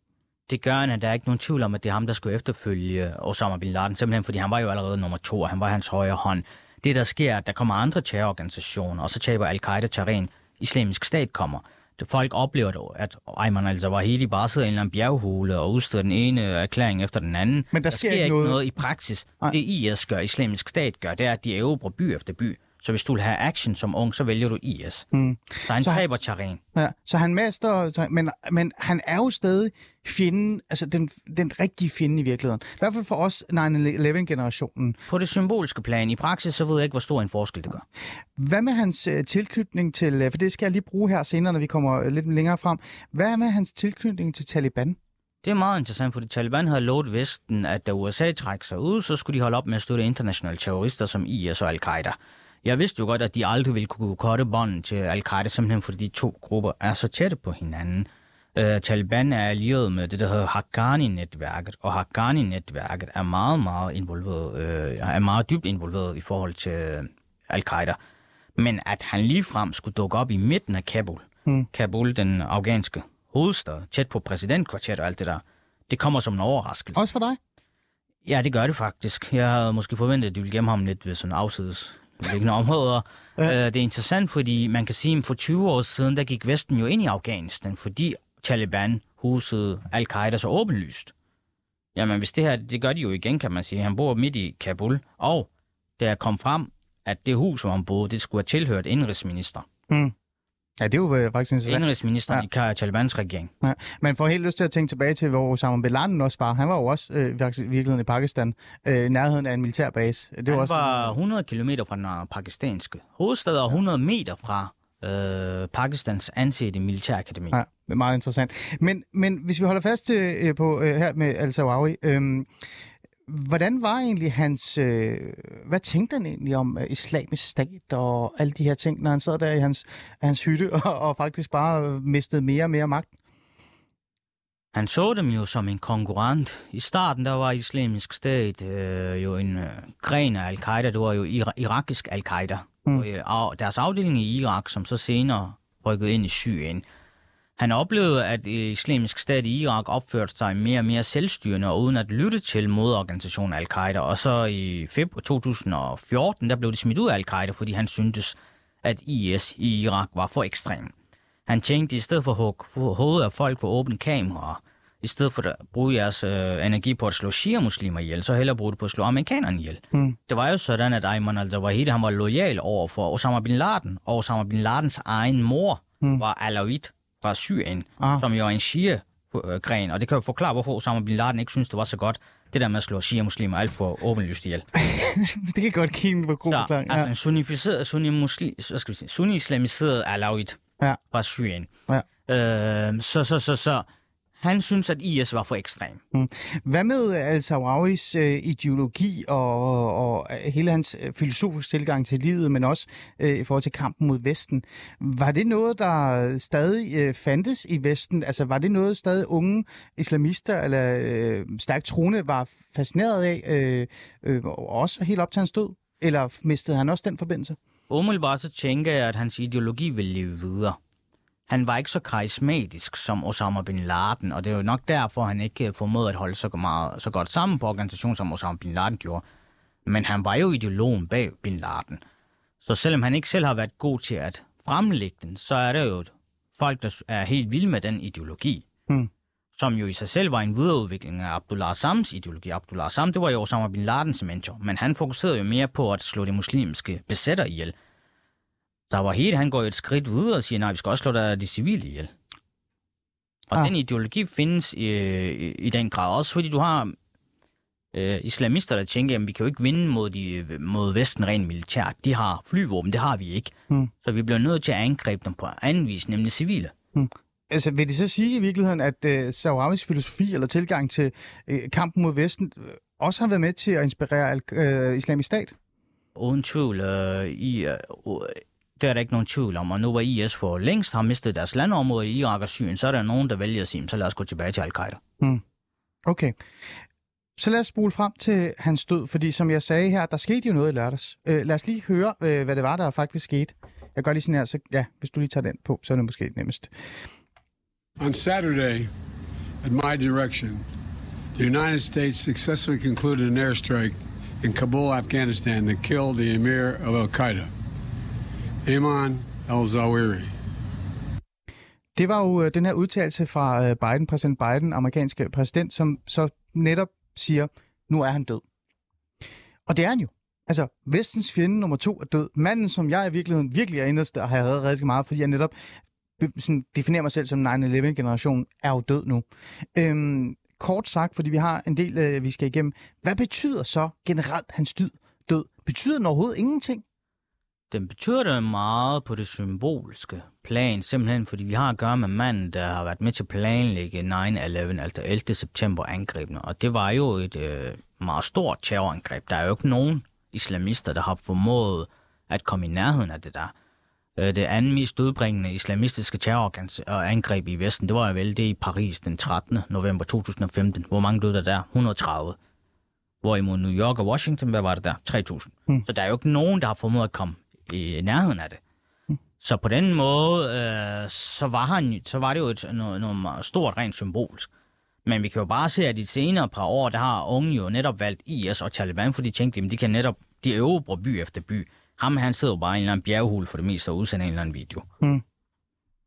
Det gør han, at der er ikke nogen tvivl om, at det er ham, der skulle efterfølge Osama Bin Laden, simpelthen fordi han var jo allerede nummer to, og han var hans højre hånd. Det, der sker, at der kommer andre terrororganisationer, og så taber al-Qaida terræn. Islamisk stat kommer. Folk oplever, at Ayman al-Zawahiri bare sidder i en eller anden bjerghule og udsteder den ene erklæring efter den anden. Men der, der sker, sker ikke noget... noget i praksis. Nej. Det IS gør, Islamisk stat gør, det er, at de erobrer by efter by. Så hvis du vil have action som ung, så vælger du IS. Mm. Så han så taber terræn. Ja, så han mester, men, men han er jo stadig fjenden, altså den, den rigtige fjende i virkeligheden. I hvert fald for os 9-11-generationen. På det symboliske plan. I praksis, så ved jeg ikke, hvor stor en forskel det gør. Hvad med hans uh, tilknytning til, uh, for det skal jeg lige bruge her senere, når vi kommer uh, lidt længere frem. Hvad med hans tilknytning til Taliban? Det er meget interessant, fordi Taliban havde lovet Vesten, at da USA trækker sig ud, så skulle de holde op med at støtte internationale terrorister som IS og Al-Qaida. Jeg vidste jo godt, at de aldrig ville kunne korte bånden til Al-Qaida, simpelthen fordi de to grupper er så tætte på hinanden. Uh, Taliban er allieret med det, der hedder Haqqani-netværket, og Haqqani-netværket er meget, meget involveret, uh, er meget dybt involveret i forhold til Al-Qaida. Men at han ligefrem skulle dukke op i midten af Kabul, hmm. Kabul, den afghanske hovedstad, tæt på præsidentkvarteret og alt det der, det kommer som en overraskelse. Også for dig? Ja, det gør det faktisk. Jeg havde måske forventet, at de ville gemme ham lidt ved sådan afsides liggende områder. ja. uh, det er interessant, fordi man kan sige, at for 20 år siden, der gik Vesten jo ind i Afghanistan, fordi Taliban husede Al-Qaida så åbenlyst. Jamen, hvis det her, det gør de jo igen, kan man sige. Han bor midt i Kabul, og der kom frem, at det hus, hvor han boede, det skulle have tilhørt indrigsminister. Mm. Ja, det er jo øh, faktisk interessant. Indrigsminister ja. i Talibans regering. Ja. Man får helt lyst til at tænke tilbage til, hvor Osama Bin Laden også var. Han var jo også øh, i virkeligheden i Pakistan, øh, nærheden af en militærbase. Det han var, også var 100 km fra den pakistanske hovedstad og 100 meter fra øh, Pakistans ansete militærakademi. Ja, meget interessant. Men, men hvis vi holder fast til, øh, på øh, her med al-Sawawi, øh, Hvordan var egentlig hans... Øh, hvad tænkte han egentlig om øh, islamisk stat og alle de her ting, når han sad der i hans, hans hytte og, og faktisk bare mistede mere og mere magt? Han så dem jo som en konkurrent. I starten der var islamisk stat øh, jo en øh, gren af al-Qaida. Det var jo ir- irakisk al-Qaida. Mm. Og, øh, og deres afdeling i Irak, som så senere rykkede ind i Syrien, han oplevede, at islamisk stat i Irak opførte sig mere og mere selvstyrende og uden at lytte til modorganisationen Al-Qaida. Og så i februar 2014, der blev det smidt ud af Al-Qaida, fordi han syntes, at IS i Irak var for ekstrem. Han tænkte, at i stedet for at hugge hovedet af folk for åbne kameraer, i stedet for at bruge jeres øh, energi på at slå shia-muslimer ihjel, så hellere bruge det på at slå amerikanerne ihjel. Hmm. Det var jo sådan, at Ayman al-Zawahiri han var lojal over for Osama bin Laden, og Osama bin Ladens egen mor hmm. var alawit fra Syrien, ah. som jo er en shia-gren, og det kan jo forklare, hvorfor Osama Bin Laden ikke synes, det var så godt, det der med at slå shia-muslimer alt for åbenlyst ihjel. det kan godt give en god ja, altså en sunnificeret, sunni-muslim, hvad skal vi sige, sunni-islamiseret alawit ja. fra Syrien. Ja. Øh, så, så, så, så, han synes, at IS var for ekstrem. Mm. Hvad med al-Sawrawis øh, ideologi og, og hele hans øh, filosofiske tilgang til livet, men også øh, i forhold til kampen mod Vesten? Var det noget, der stadig øh, fandtes i Vesten? Altså var det noget, stadig unge islamister eller øh, stærkt troende var fascineret af, øh, øh, også helt op til hans død? Eller mistede han også den forbindelse? Umiddelbart så tænker jeg, at hans ideologi vil leve videre han var ikke så karismatisk som Osama Bin Laden, og det er jo nok derfor, han ikke formåede at holde så, meget, så godt sammen på organisationen, som Osama Bin Laden gjorde. Men han var jo ideologen bag Bin Laden. Så selvom han ikke selv har været god til at fremlægge den, så er der jo folk, der er helt vilde med den ideologi. Hmm. Som jo i sig selv var en videreudvikling af Abdullah Sams ideologi. Abdullah Sam, det var jo Osama Bin Ladens mentor, men han fokuserede jo mere på at slå de muslimske besætter ihjel, helt, han går jo et skridt ud og siger, nej, vi skal også slå der de civile ihjel. Og ah. den ideologi findes i, i, i den grad også, fordi du har øh, islamister, der tænker, at vi kan jo ikke vinde mod, de, mod Vesten rent militært. De har flyvåben, det har vi ikke. Hmm. Så vi bliver nødt til at angribe dem på anden vis, nemlig civile. Hmm. Altså, vil det så sige i virkeligheden, at øh, Sahrawis filosofi eller tilgang til øh, kampen mod Vesten øh, også har været med til at inspirere øh, islamisk stat? Uden tvivl. Øh, i, øh, det er der ikke nogen tvivl om. Og nu hvor IS for længst har mistet deres landområde i Irak og Syrien, så er der nogen, der vælger at sige, så lad os gå tilbage til al-Qaida. Hmm. Okay. Så lad os spole frem til hans død, fordi som jeg sagde her, der skete jo noget i lørdags. Øh, lad os lige høre, øh, hvad det var, der faktisk skete. Jeg gør lige sådan her, så ja, hvis du lige tager den på, så er det måske nemmest. On Saturday, at my direction, the United States successfully concluded an airstrike in Kabul, Afghanistan that killed the emir of Al-Qaeda. Iman al-Zawiri. Det var jo øh, den her udtalelse fra øh, Biden, præsident Biden, amerikanske præsident, som så netop siger, nu er han død. Og det er han jo. Altså, vestens fjende nummer to er død. Manden, som jeg i virkeligheden virkelig er inderst, og har jeg rigtig meget, fordi jeg netop sådan, definerer mig selv som 9-11-generation, er jo død nu. Øhm, kort sagt, fordi vi har en del, øh, vi skal igennem. Hvad betyder så generelt hans død? død? Betyder den overhovedet ingenting? Den betyder meget på det symbolske plan, simpelthen fordi vi har at gøre med manden, der har været med til at planlægge 9-11, altså 11. september angrebene. Og det var jo et øh, meget stort terrorangreb. Der er jo ikke nogen islamister, der har formået at komme i nærheden af det der. Øh, det andet mest udbringende islamistiske terrorangreb i Vesten, det var vel det i Paris den 13. november 2015. Hvor mange døde der der? 130. Hvorimod New York og Washington, hvad var det der? 3.000. Mm. Så der er jo ikke nogen, der har formået at komme i nærheden af det. Mm. Så på den måde, øh, så, var han, så var det jo et, noget, noget stort rent symbolsk. Men vi kan jo bare se, at de senere par år, der har unge jo netop valgt IS og Taliban, fordi de tænkte, at de kan netop, de øvrige by efter by. Ham, han sidder jo bare i en eller anden bjerghul for det meste og udsender en eller anden video. Mm.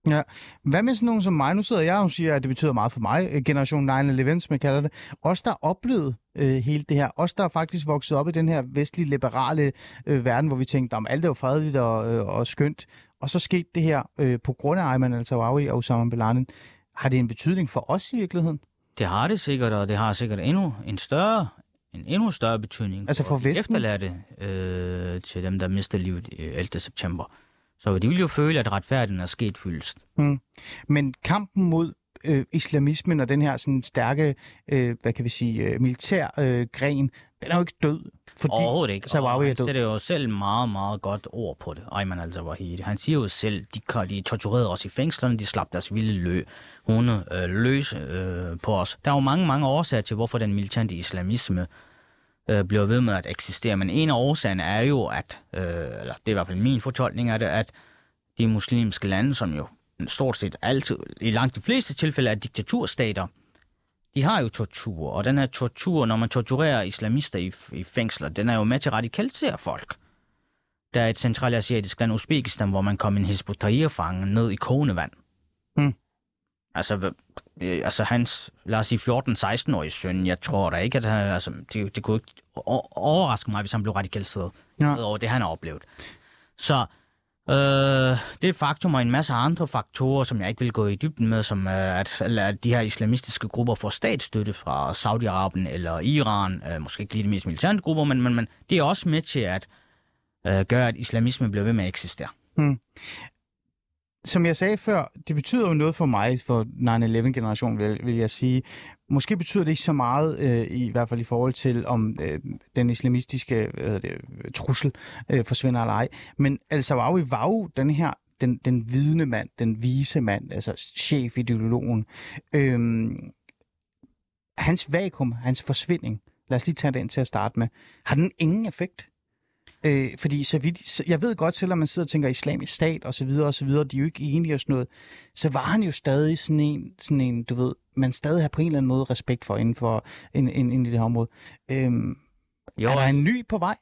Ja. Hvad med sådan nogen som mig? Nu sidder jeg og siger, at det betyder meget for mig. Øh, generation 9-11, som jeg kalder det. Os, der har oplevet øh, hele det her. Os, der er faktisk vokset op i den her vestlige, liberale øh, verden, hvor vi tænkte, at alt er jo fredeligt og, øh, og skønt. Og så skete det her øh, på grund af Ayman al-Tawawi og Osama bin Laden. Har det en betydning for os i virkeligheden? Det har det sikkert, og det har sikkert endnu en større en endnu større betydning altså for, for Vesten? efterladte øh, til dem, der mistede livet 11. september. Så de vil jo føle, at retfærdigheden er sket fyldest. Mm. Men kampen mod øh, islamismen og den her sådan stærke, øh, hvad kan vi sige, øh, militær øh, gren, den er jo ikke død. Fordi Overhovedet ikke. Sawawi er død. Han sætter jo selv meget, meget godt ord på det. Ayman al-Zawahiri. Han siger jo selv, de, de torturerede os i fængslerne, de slap deres vilde lø, hunde øh, løs øh, på os. Der er jo mange, mange årsager til, hvorfor den militante islamisme øh, bliver ved med at eksistere. Men en af årsagerne er jo, at, øh, eller det er i hvert fald min fortolkning af det, at de muslimske lande, som jo stort set altid, i langt de fleste tilfælde er diktaturstater, de har jo tortur, og den her tortur, når man torturerer islamister i, i fængsler, den er jo med til at radikalisere folk. Der er et centralasiatisk land, Uzbekistan, hvor man kom en Hezbollah-fange ned i kogende vand. Altså, øh, altså hans, lad os sige 14-16-årige søn, jeg tror da ikke, at han, altså, det, det kunne ikke overraske mig, hvis han blev radikaliseret ja. over det, han har oplevet. Så øh, det er faktum og en masse andre faktorer, som jeg ikke vil gå i dybden med, som øh, at, at de her islamistiske grupper får statsstøtte fra Saudi-Arabien eller Iran, øh, måske ikke lige de mest militante grupper, men, men, men det er også med til at øh, gøre, at islamisme bliver ved med at eksistere. Hmm som jeg sagde før, det betyder jo noget for mig, for 9-11-generationen, vil, vil jeg sige. Måske betyder det ikke så meget, øh, i hvert fald i forhold til, om øh, den islamistiske øh, det, trussel øh, forsvinder eller ej. Men al-Sawawi var jo den her den, den vidne mand, den vise mand, altså chefideologen. Øhm, hans vakuum, hans forsvinding, lad os lige tage den til at starte med, har den ingen effekt? Øh, fordi så vidt, så, jeg ved godt, selvom man sidder og tænker islamisk stat og så videre og så videre, de er jo ikke enige og sådan noget, så var han jo stadig sådan en, sådan en du ved, man stadig har på en eller anden måde respekt for inden for en, en, en i det her område. Øhm, jo, er der en ny på vej?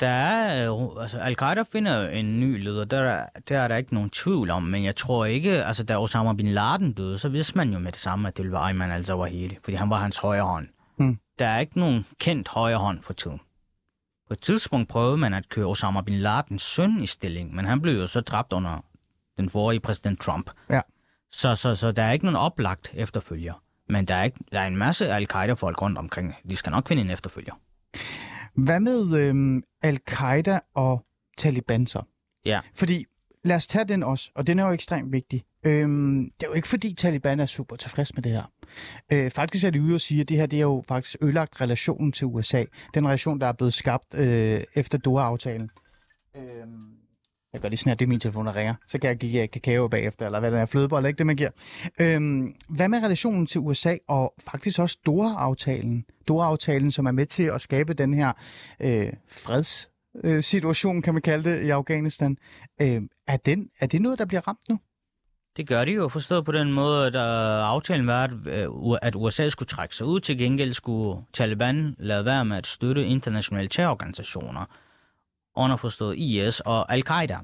Der er, altså Al-Qaida finder en ny leder, der, er, der er der ikke nogen tvivl om, men jeg tror ikke, altså da Osama Bin Laden døde, så vidste man jo med det samme, at det være Ayman al-Zawahiri, fordi han var hans højre hånd. Hmm. Der er ikke nogen kendt højre hånd for tiden. På et tidspunkt prøvede man at køre Osama Bin Ladens søn i stilling, men han blev jo så dræbt under den forrige præsident Trump. Ja. Så, så, så der er ikke nogen oplagt efterfølger. Men der er, ikke, der er en masse al-Qaida-folk rundt omkring. De skal nok finde en efterfølger. Hvad med øhm, al-Qaida og Taliban så? Ja. Fordi, lad os tage den også, og den er jo ekstremt vigtig. Øhm, det er jo ikke fordi Taliban er super tilfreds med det her. Øh, faktisk er det ude at sige, at det her det er jo faktisk ødelagt relationen til USA. Den relation, der er blevet skabt øh, efter Doha-aftalen. Øhm, jeg gør lige sådan her, det er min telefon, der ringer. Så kan jeg give kakao bagefter, eller hvad den er, flødebolle, ikke det, man giver. Øhm, hvad med relationen til USA, og faktisk også Doha-aftalen? Doha-aftalen, som er med til at skabe den her øh, freds Øh, situation, kan man kalde det, i Afghanistan. Øh, er, den, er det noget, der bliver ramt nu? Det gør de jo forstået på den måde, at øh, aftalen var, at, øh, at USA skulle trække sig ud. Til gengæld skulle Taliban lade være med at støtte internationale terrororganisationer, underforstået IS og Al-Qaida.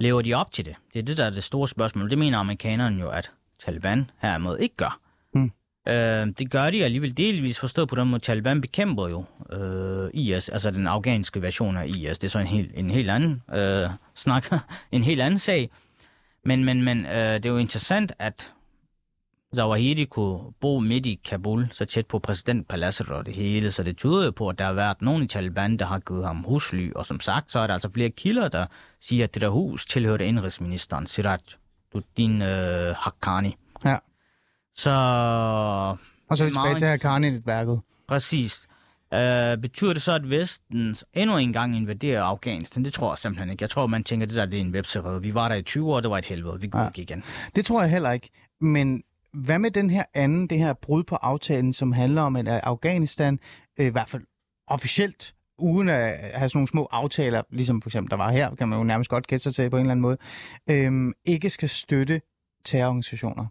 Lever de op til det? Det er det, der er det store spørgsmål. Det mener amerikanerne jo, at Taliban hermed ikke gør. Øh, det gør de alligevel delvis forstået på den måde, Taliban bekæmper jo øh, IS, altså den afghanske version af IS. Det er så en helt, en helt anden øh, snak, en helt anden sag. Men, men, men øh, det er jo interessant, at Zawahiri kunne bo midt i Kabul, så tæt på præsidentpaladset og det hele, så det tyder jo på, at der har været nogen i Taliban, der har givet ham husly, og som sagt, så er der altså flere kilder, der siger, at det der hus tilhørte indrigsministeren, Siraj Duddin øh, Haqqani. Ja. Så... Og så er vi tilbage til Haqqani-netværket. Præcis. Øh, betyder det så, at Vesten endnu en gang invaderer Afghanistan? Det tror jeg simpelthen ikke. Jeg tror, man tænker, at det der det er en webserie. Vi var der i 20 år, det var et helvede. Vi går ja. ikke igen. Det tror jeg heller ikke. Men hvad med den her anden, det her brud på aftalen, som handler om, at Afghanistan, øh, i hvert fald officielt, uden at have sådan nogle små aftaler, ligesom for eksempel der var her, kan man jo nærmest godt gætte sig til på en eller anden måde, øh, ikke skal støtte terrororganisationer.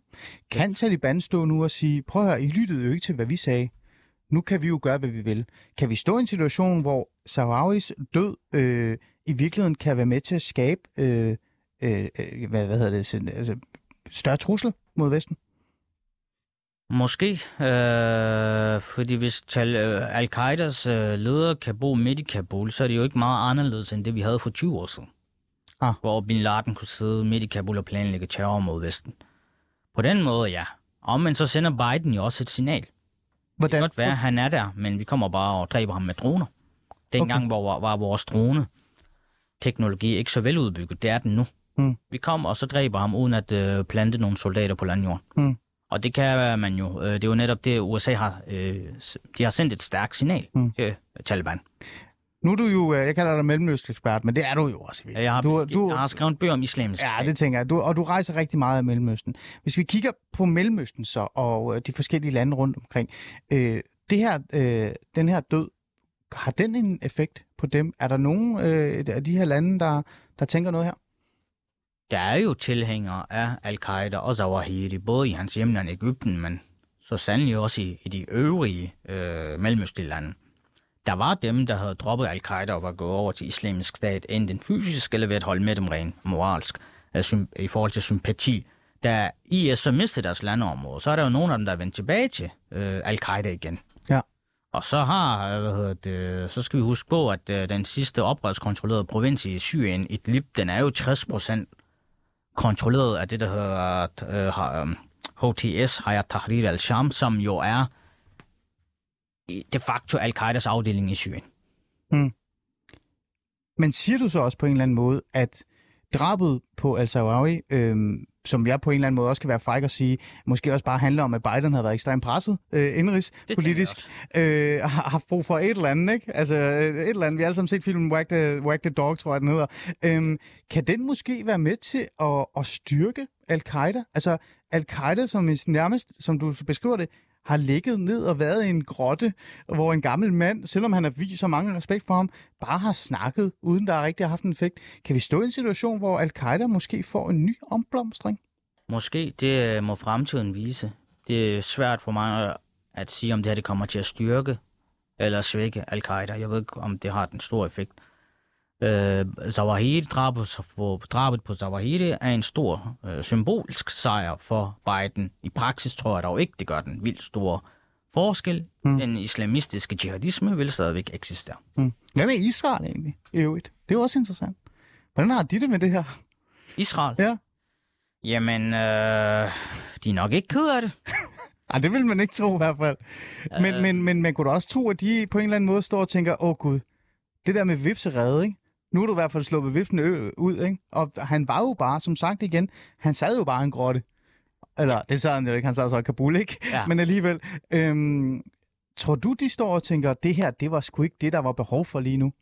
Kan Taliban stå nu og sige, prøv at høre, I lyttede jo ikke til, hvad vi sagde. Nu kan vi jo gøre, hvad vi vil. Kan vi stå i en situation, hvor Sahrawis død øh, i virkeligheden kan være med til at skabe øh, øh, hvad, hvad hedder det, altså, større trussel mod Vesten? Måske, øh, fordi hvis tal, øh, al-Qaidas øh, leder kan bo midt i Kabul, så er det jo ikke meget anderledes end det, vi havde for 20 år siden. Ah. Hvor Bin Laden kunne sidde midt i Kabul og planlægge terror mod Vesten. På den måde, ja. Og men så sender Biden jo også et signal. Hvordan? Det kan godt være, at han er der, men vi kommer bare og dræber ham med droner. Dengang okay. var, var vores drone teknologi ikke så veludbygget. Det er den nu. Mm. Vi kommer og så dræber ham, uden at øh, plante nogle soldater på landjorden. Mm. Og det kan man jo. Øh, det er jo netop det, USA har. Øh, de har sendt et stærkt signal mm. til Taliban. Nu er du jo, øh, jeg kalder dig mellemøstekspert, men det er du jo også. Jeg har, du, du, jeg har skrevet en bøger om islamisk Ja, stat. det tænker jeg. Du, og du rejser rigtig meget af Mellemøsten. Hvis vi kigger på Mellemøsten så, og de forskellige lande rundt omkring, øh, det her, øh, den her død, har den en effekt på dem? Er der nogen øh, af de her lande, der, der tænker noget her? Der er jo tilhængere af al-Qaida og Zawahiri, både i hans hjemland Ægypten, men så sandelig også i, i de øvrige øh, mellemøstlige lande. Der var dem, der havde droppet al-Qaida og var gået over til islamisk stat, enten fysisk eller ved at holde med dem rent moralsk, altså, i forhold til sympati. Da IS så mistede deres landområde, så er der jo nogle af dem, der er vendt tilbage til øh, al-Qaida igen. Ja. Og så har, hvad hedder det, så skal vi huske på, at øh, den sidste oprørskontrollerede provins i Syrien, Idlib, den er jo 60 procent kontrolleret af det, der hedder uh, HTS, Hayat Tahrir al-Sham, som jo er de facto al-Qaidas afdeling i Syrien. Hmm. Men siger du så også på en eller anden måde, at drabet på al-Sawawi, øhm, som jeg på en eller anden måde også kan være fræk at sige, måske også bare handler om, at Biden har været ekstremt presset øh, indrigs, det politisk, øh, har haft brug for et eller andet, ikke? Altså et eller andet. Vi har alle sammen set filmen Whack the, Whack the Dog, tror jeg, den hedder. Øhm, kan den måske være med til at, at styrke al-Qaida? Altså al-Qaida, som nærmest, som du beskriver det, har ligget ned og været i en grotte, hvor en gammel mand, selvom han har vist så mange respekt for ham, bare har snakket, uden der rigtig har haft en effekt. Kan vi stå i en situation, hvor al-Qaida måske får en ny omblomstring? Måske. Det øh, må fremtiden vise. Det er svært for mig at sige, om det her det kommer til at styrke eller svække al-Qaida. Jeg ved ikke, om det har den store effekt. Øh, Zawahiri, drabet på, drabet på Zawahiri er en stor øh, symbolsk sejr for Biden. I praksis tror jeg dog ikke, det gør den vildt store forskel. Hmm. Den islamistiske jihadisme vil stadigvæk eksistere. Hmm. Hvad med Israel egentlig i øvrigt? Det er jo også interessant. Hvordan har de det med det her? Israel? Ja. Jamen, øh, de er nok ikke ked af det. Ej, det vil man ikke tro i hvert fald. Men, øh... men, men man kunne da også tro, at de på en eller anden måde står og tænker, åh gud, det der med vipserede, ikke? Nu er du i hvert fald sluppet viften ud, ikke? Og han var jo bare, som sagt igen, han sad jo bare en grotte. Eller, det sad han jo ikke, han sad så i Kabul, ikke? Ja. Men alligevel. Øhm, tror du, de står og tænker, at det her, det var sgu ikke det, der var behov for lige nu?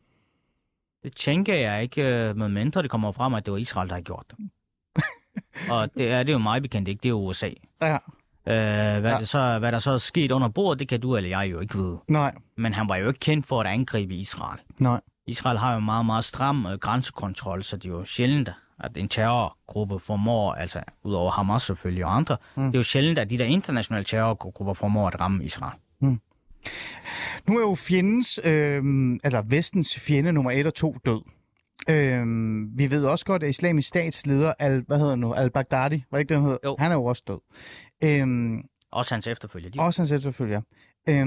Det tænker jeg ikke, øh, med mindre det kommer frem, at det var Israel, der har gjort det. og det er det jo meget bekendt ikke, det er USA. Ja. Øh, hvad, ja. det så, hvad der så er sket under bordet, det kan du eller jeg jo ikke vide. Nej. Men han var jo ikke kendt for at angribe Israel. Nej. Israel har jo en meget, meget stram øh, grænsekontrol, så det er jo sjældent, at en terrorgruppe formår, altså udover Hamas selvfølgelig og andre, mm. det er jo sjældent, at de der internationale terrorgrupper formår at ramme Israel. Mm. Nu er jo fjendens, øh, altså vestens fjende nummer et og to død. Øh, vi ved også godt, at islamisk statsleder, al, hvad hedder nu, al-Baghdadi, var det ikke den hedder? Jo. Han er jo også død. Øh, også hans efterfølger. De... Også hans efterfølger. Øh,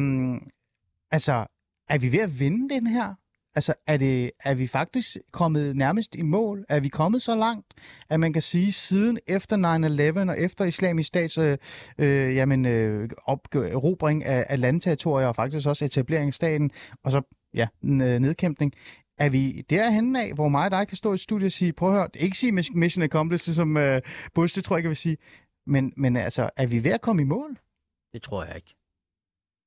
altså, er vi ved at vinde den her Altså, er, det, er vi faktisk kommet nærmest i mål? Er vi kommet så langt, at man kan sige, siden efter 9-11 og efter islamisk stats øh, øh, jamen, øh, erobring af, af landterritorier og faktisk også etablering af staten, og så ja, nedkæmpning, er vi derhen af, hvor mig og dig kan stå i studiet og sige, prøv at høre, ikke sige mission accomplished, som uh, Bush, det tror jeg ikke, jeg vil sige, men, men altså, er vi ved at komme i mål? Det tror jeg ikke.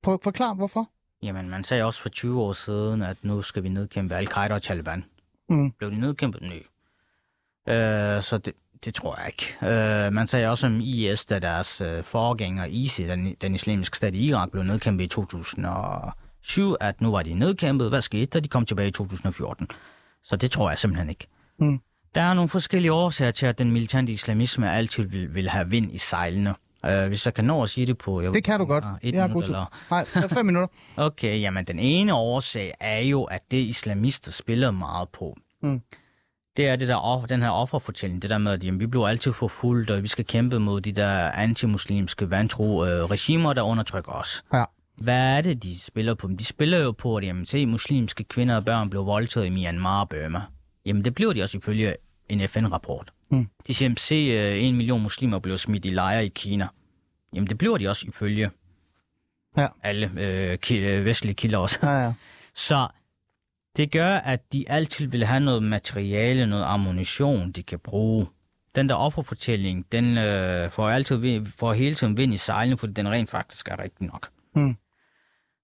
Prøv at forklare, hvorfor? Jamen, man sagde også for 20 år siden, at nu skal vi nedkæmpe Al-Qaida og Taliban. Mm. Blev de nedkæmpet? Nej. Øh, så det, det tror jeg ikke. Øh, man sagde også om IS, da deres øh, forgænger ISI, den, den islamiske stat i Irak, blev nedkæmpet i 2007, at nu var de nedkæmpet. Hvad skete der? De kom tilbage i 2014. Så det tror jeg simpelthen ikke. Mm. Der er nogle forskellige årsager til, at den militante islamisme altid vil, vil have vind i sejlene. Uh, hvis jeg kan nå at sige det på... Jeg det kan du godt. Et jeg minut, eller... Nej, fem minutter. Okay, jamen den ene årsag er jo, at det islamister spiller meget på. Mm. Det er det der, den her offerfortælling, det der med, at jamen, vi bliver altid forfulgt, og vi skal kæmpe mod de der antimuslimske vantro øh, regimer, der undertrykker os. Ja. Hvad er det, de spiller på? De spiller jo på, at jamen, se, muslimske kvinder og børn blev voldtaget i Myanmar og Burma. Jamen det bliver de også ifølge en FN-rapport. Mm. De siger, se, øh, en million muslimer blev smidt i lejre i Kina. Jamen det bliver de også ifølge ja. alle øh, vestlige kilder også. Ja, ja. Så det gør, at de altid vil have noget materiale, noget ammunition, de kan bruge. Den der offerfortælling, den øh, får, altid, får hele tiden vind i sejlene, fordi den rent faktisk er rigtig nok. Mm.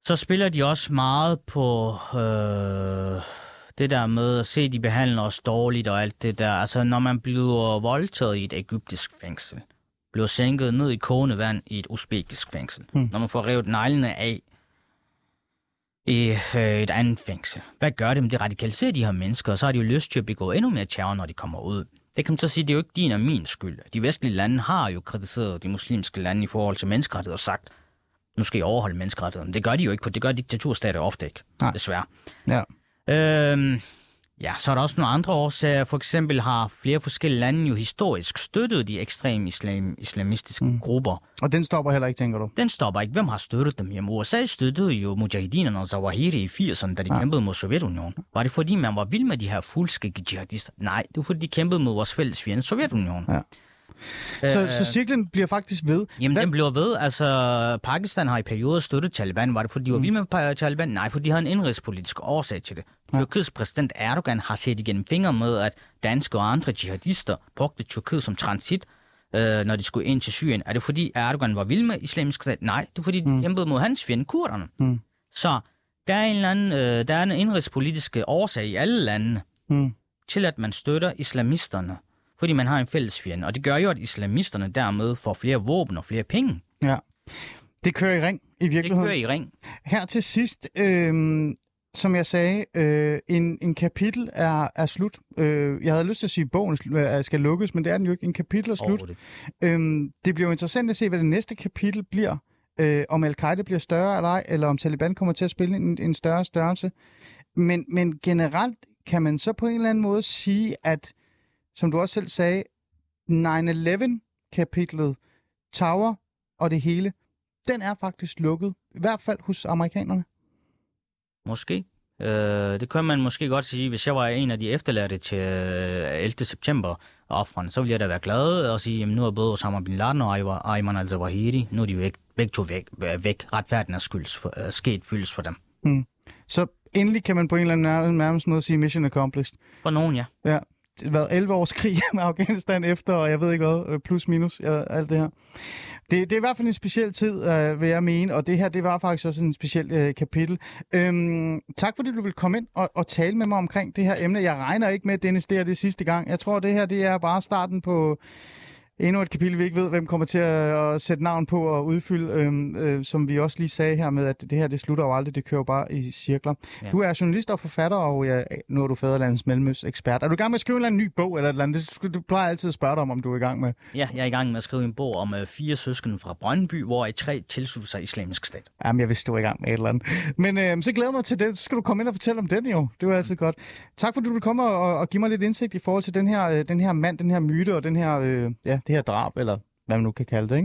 Så spiller de også meget på øh, det der med at se, de behandler os dårligt og alt det der. Altså, når man bliver voldtaget i et egyptisk fængsel, bliver sænket ned i kogende vand i et usbekisk fængsel, mm. når man får revet neglene af i øh, et andet fængsel. Hvad gør det? Det radikaliserer de her mennesker, og så har de jo lyst til at begå endnu mere terror, når de kommer ud. Det kan man så sige, det er jo ikke din og min skyld. De vestlige lande har jo kritiseret de muslimske lande i forhold til menneskerettigheder og sagt, nu skal I overholde menneskerettigheden. Det gør de jo ikke, det gør diktaturstater ofte ikke, Nej. desværre. Ja. Øhm, ja, så er der også nogle andre årsager. For eksempel har flere forskellige lande jo historisk støttet de ekstreme islam, islamistiske mm. grupper. Og den stopper heller ikke, tænker du? Den stopper ikke. Hvem har støttet dem? Jamen, USA støttede jo mujahidinerne og Zawahiri i 80'erne, da de ja. kæmpede mod Sovjetunionen. Var det fordi, man var vild med de her fuldskægge jihadister? Nej, det var fordi, de kæmpede mod vores fælles fjende, Sovjetunionen. Ja. Så, øh, så cirklen bliver faktisk ved. Jamen, Hvad? den bliver ved. Altså, Pakistan har i perioder støttet Taliban. Var det, fordi de var mm. vilde med Taliban? Nej, fordi de havde en indrigspolitisk årsag til det. Tyrkiets præsident Erdogan har set igennem fingre med, at danske og andre jihadister brugte Tyrkiet som transit, øh, når de skulle ind til Syrien. Er det fordi Erdogan var vild med islamisk stat? Nej, det er fordi de mm. kæmpede mod hans fjende, kurderne. Mm. Så der er en eller anden, øh, der er en indrigspolitisk årsag i alle lande mm. til, at man støtter islamisterne fordi man har en fælles fjende. Og det gør jo, at islamisterne dermed får flere våben og flere penge. Ja. Det kører i ring, i virkeligheden. Det kører i ring. Her til sidst, øh, som jeg sagde, øh, en, en kapitel er, er slut. Øh, jeg havde lyst til at sige, at bogen skal lukkes, men det er den jo ikke. En kapitel er slut. Oh, det. Øh, det bliver jo interessant at se, hvad det næste kapitel bliver. Øh, om al-Qaida bliver større eller ej, eller om Taliban kommer til at spille en, en større størrelse. Men, men generelt kan man så på en eller anden måde sige, at som du også selv sagde, 9-11-kapitlet, Tower og det hele, den er faktisk lukket. I hvert fald hos amerikanerne. Måske. Øh, det kan man måske godt sige, hvis jeg var en af de efterladte til 11. september offrene, så ville jeg da være glad og sige, jamen nu er både Osama Bin Laden og Ayman al-Zawahiri, nu er de jo væk, begge to væk. væk. Retfærden er skylds for, uh, sket fyldes for dem. Mm. Så endelig kan man på en eller anden nærmest måde sige mission accomplished. For nogen, ja. Ja, været 11 års krig med Afghanistan efter, og jeg ved ikke hvad, øh, plus minus, ja, alt det her. Det, det er i hvert fald en speciel tid, øh, vil jeg mene, og det her, det var faktisk også en speciel øh, kapitel. Øhm, tak fordi du vil komme ind og, og tale med mig omkring det her emne. Jeg regner ikke med, Dennis, det er det sidste gang. Jeg tror, det her, det er bare starten på endnu et kapitel, vi ikke ved, hvem kommer til at, sætte navn på og udfylde, øhm, øh, som vi også lige sagde her med, at det her, det slutter jo aldrig, det kører jo bare i cirkler. Ja. Du er journalist og forfatter, og ja, nu er du Fæderlandets Mellemøs ekspert. Er du i gang med at skrive en eller anden ny bog, eller et eller andet? Det, du plejer altid at spørge dig om, om du er i gang med. Ja, jeg er i gang med at skrive en bog om uh, fire søskende fra Brøndby, hvor i tre tilslutter sig islamisk stat. Jamen, jeg vidste, du var i gang med et eller andet. Men øh, så glæder mig til det. Så skal du komme ind og fortælle om den jo. Det var altid godt. Tak fordi du vil komme og, og give mig lidt indsigt i forhold til den her, øh, den her mand, den her myte og den her, øh, ja, det her drab eller hvad man nu kan kalde det. Ikke?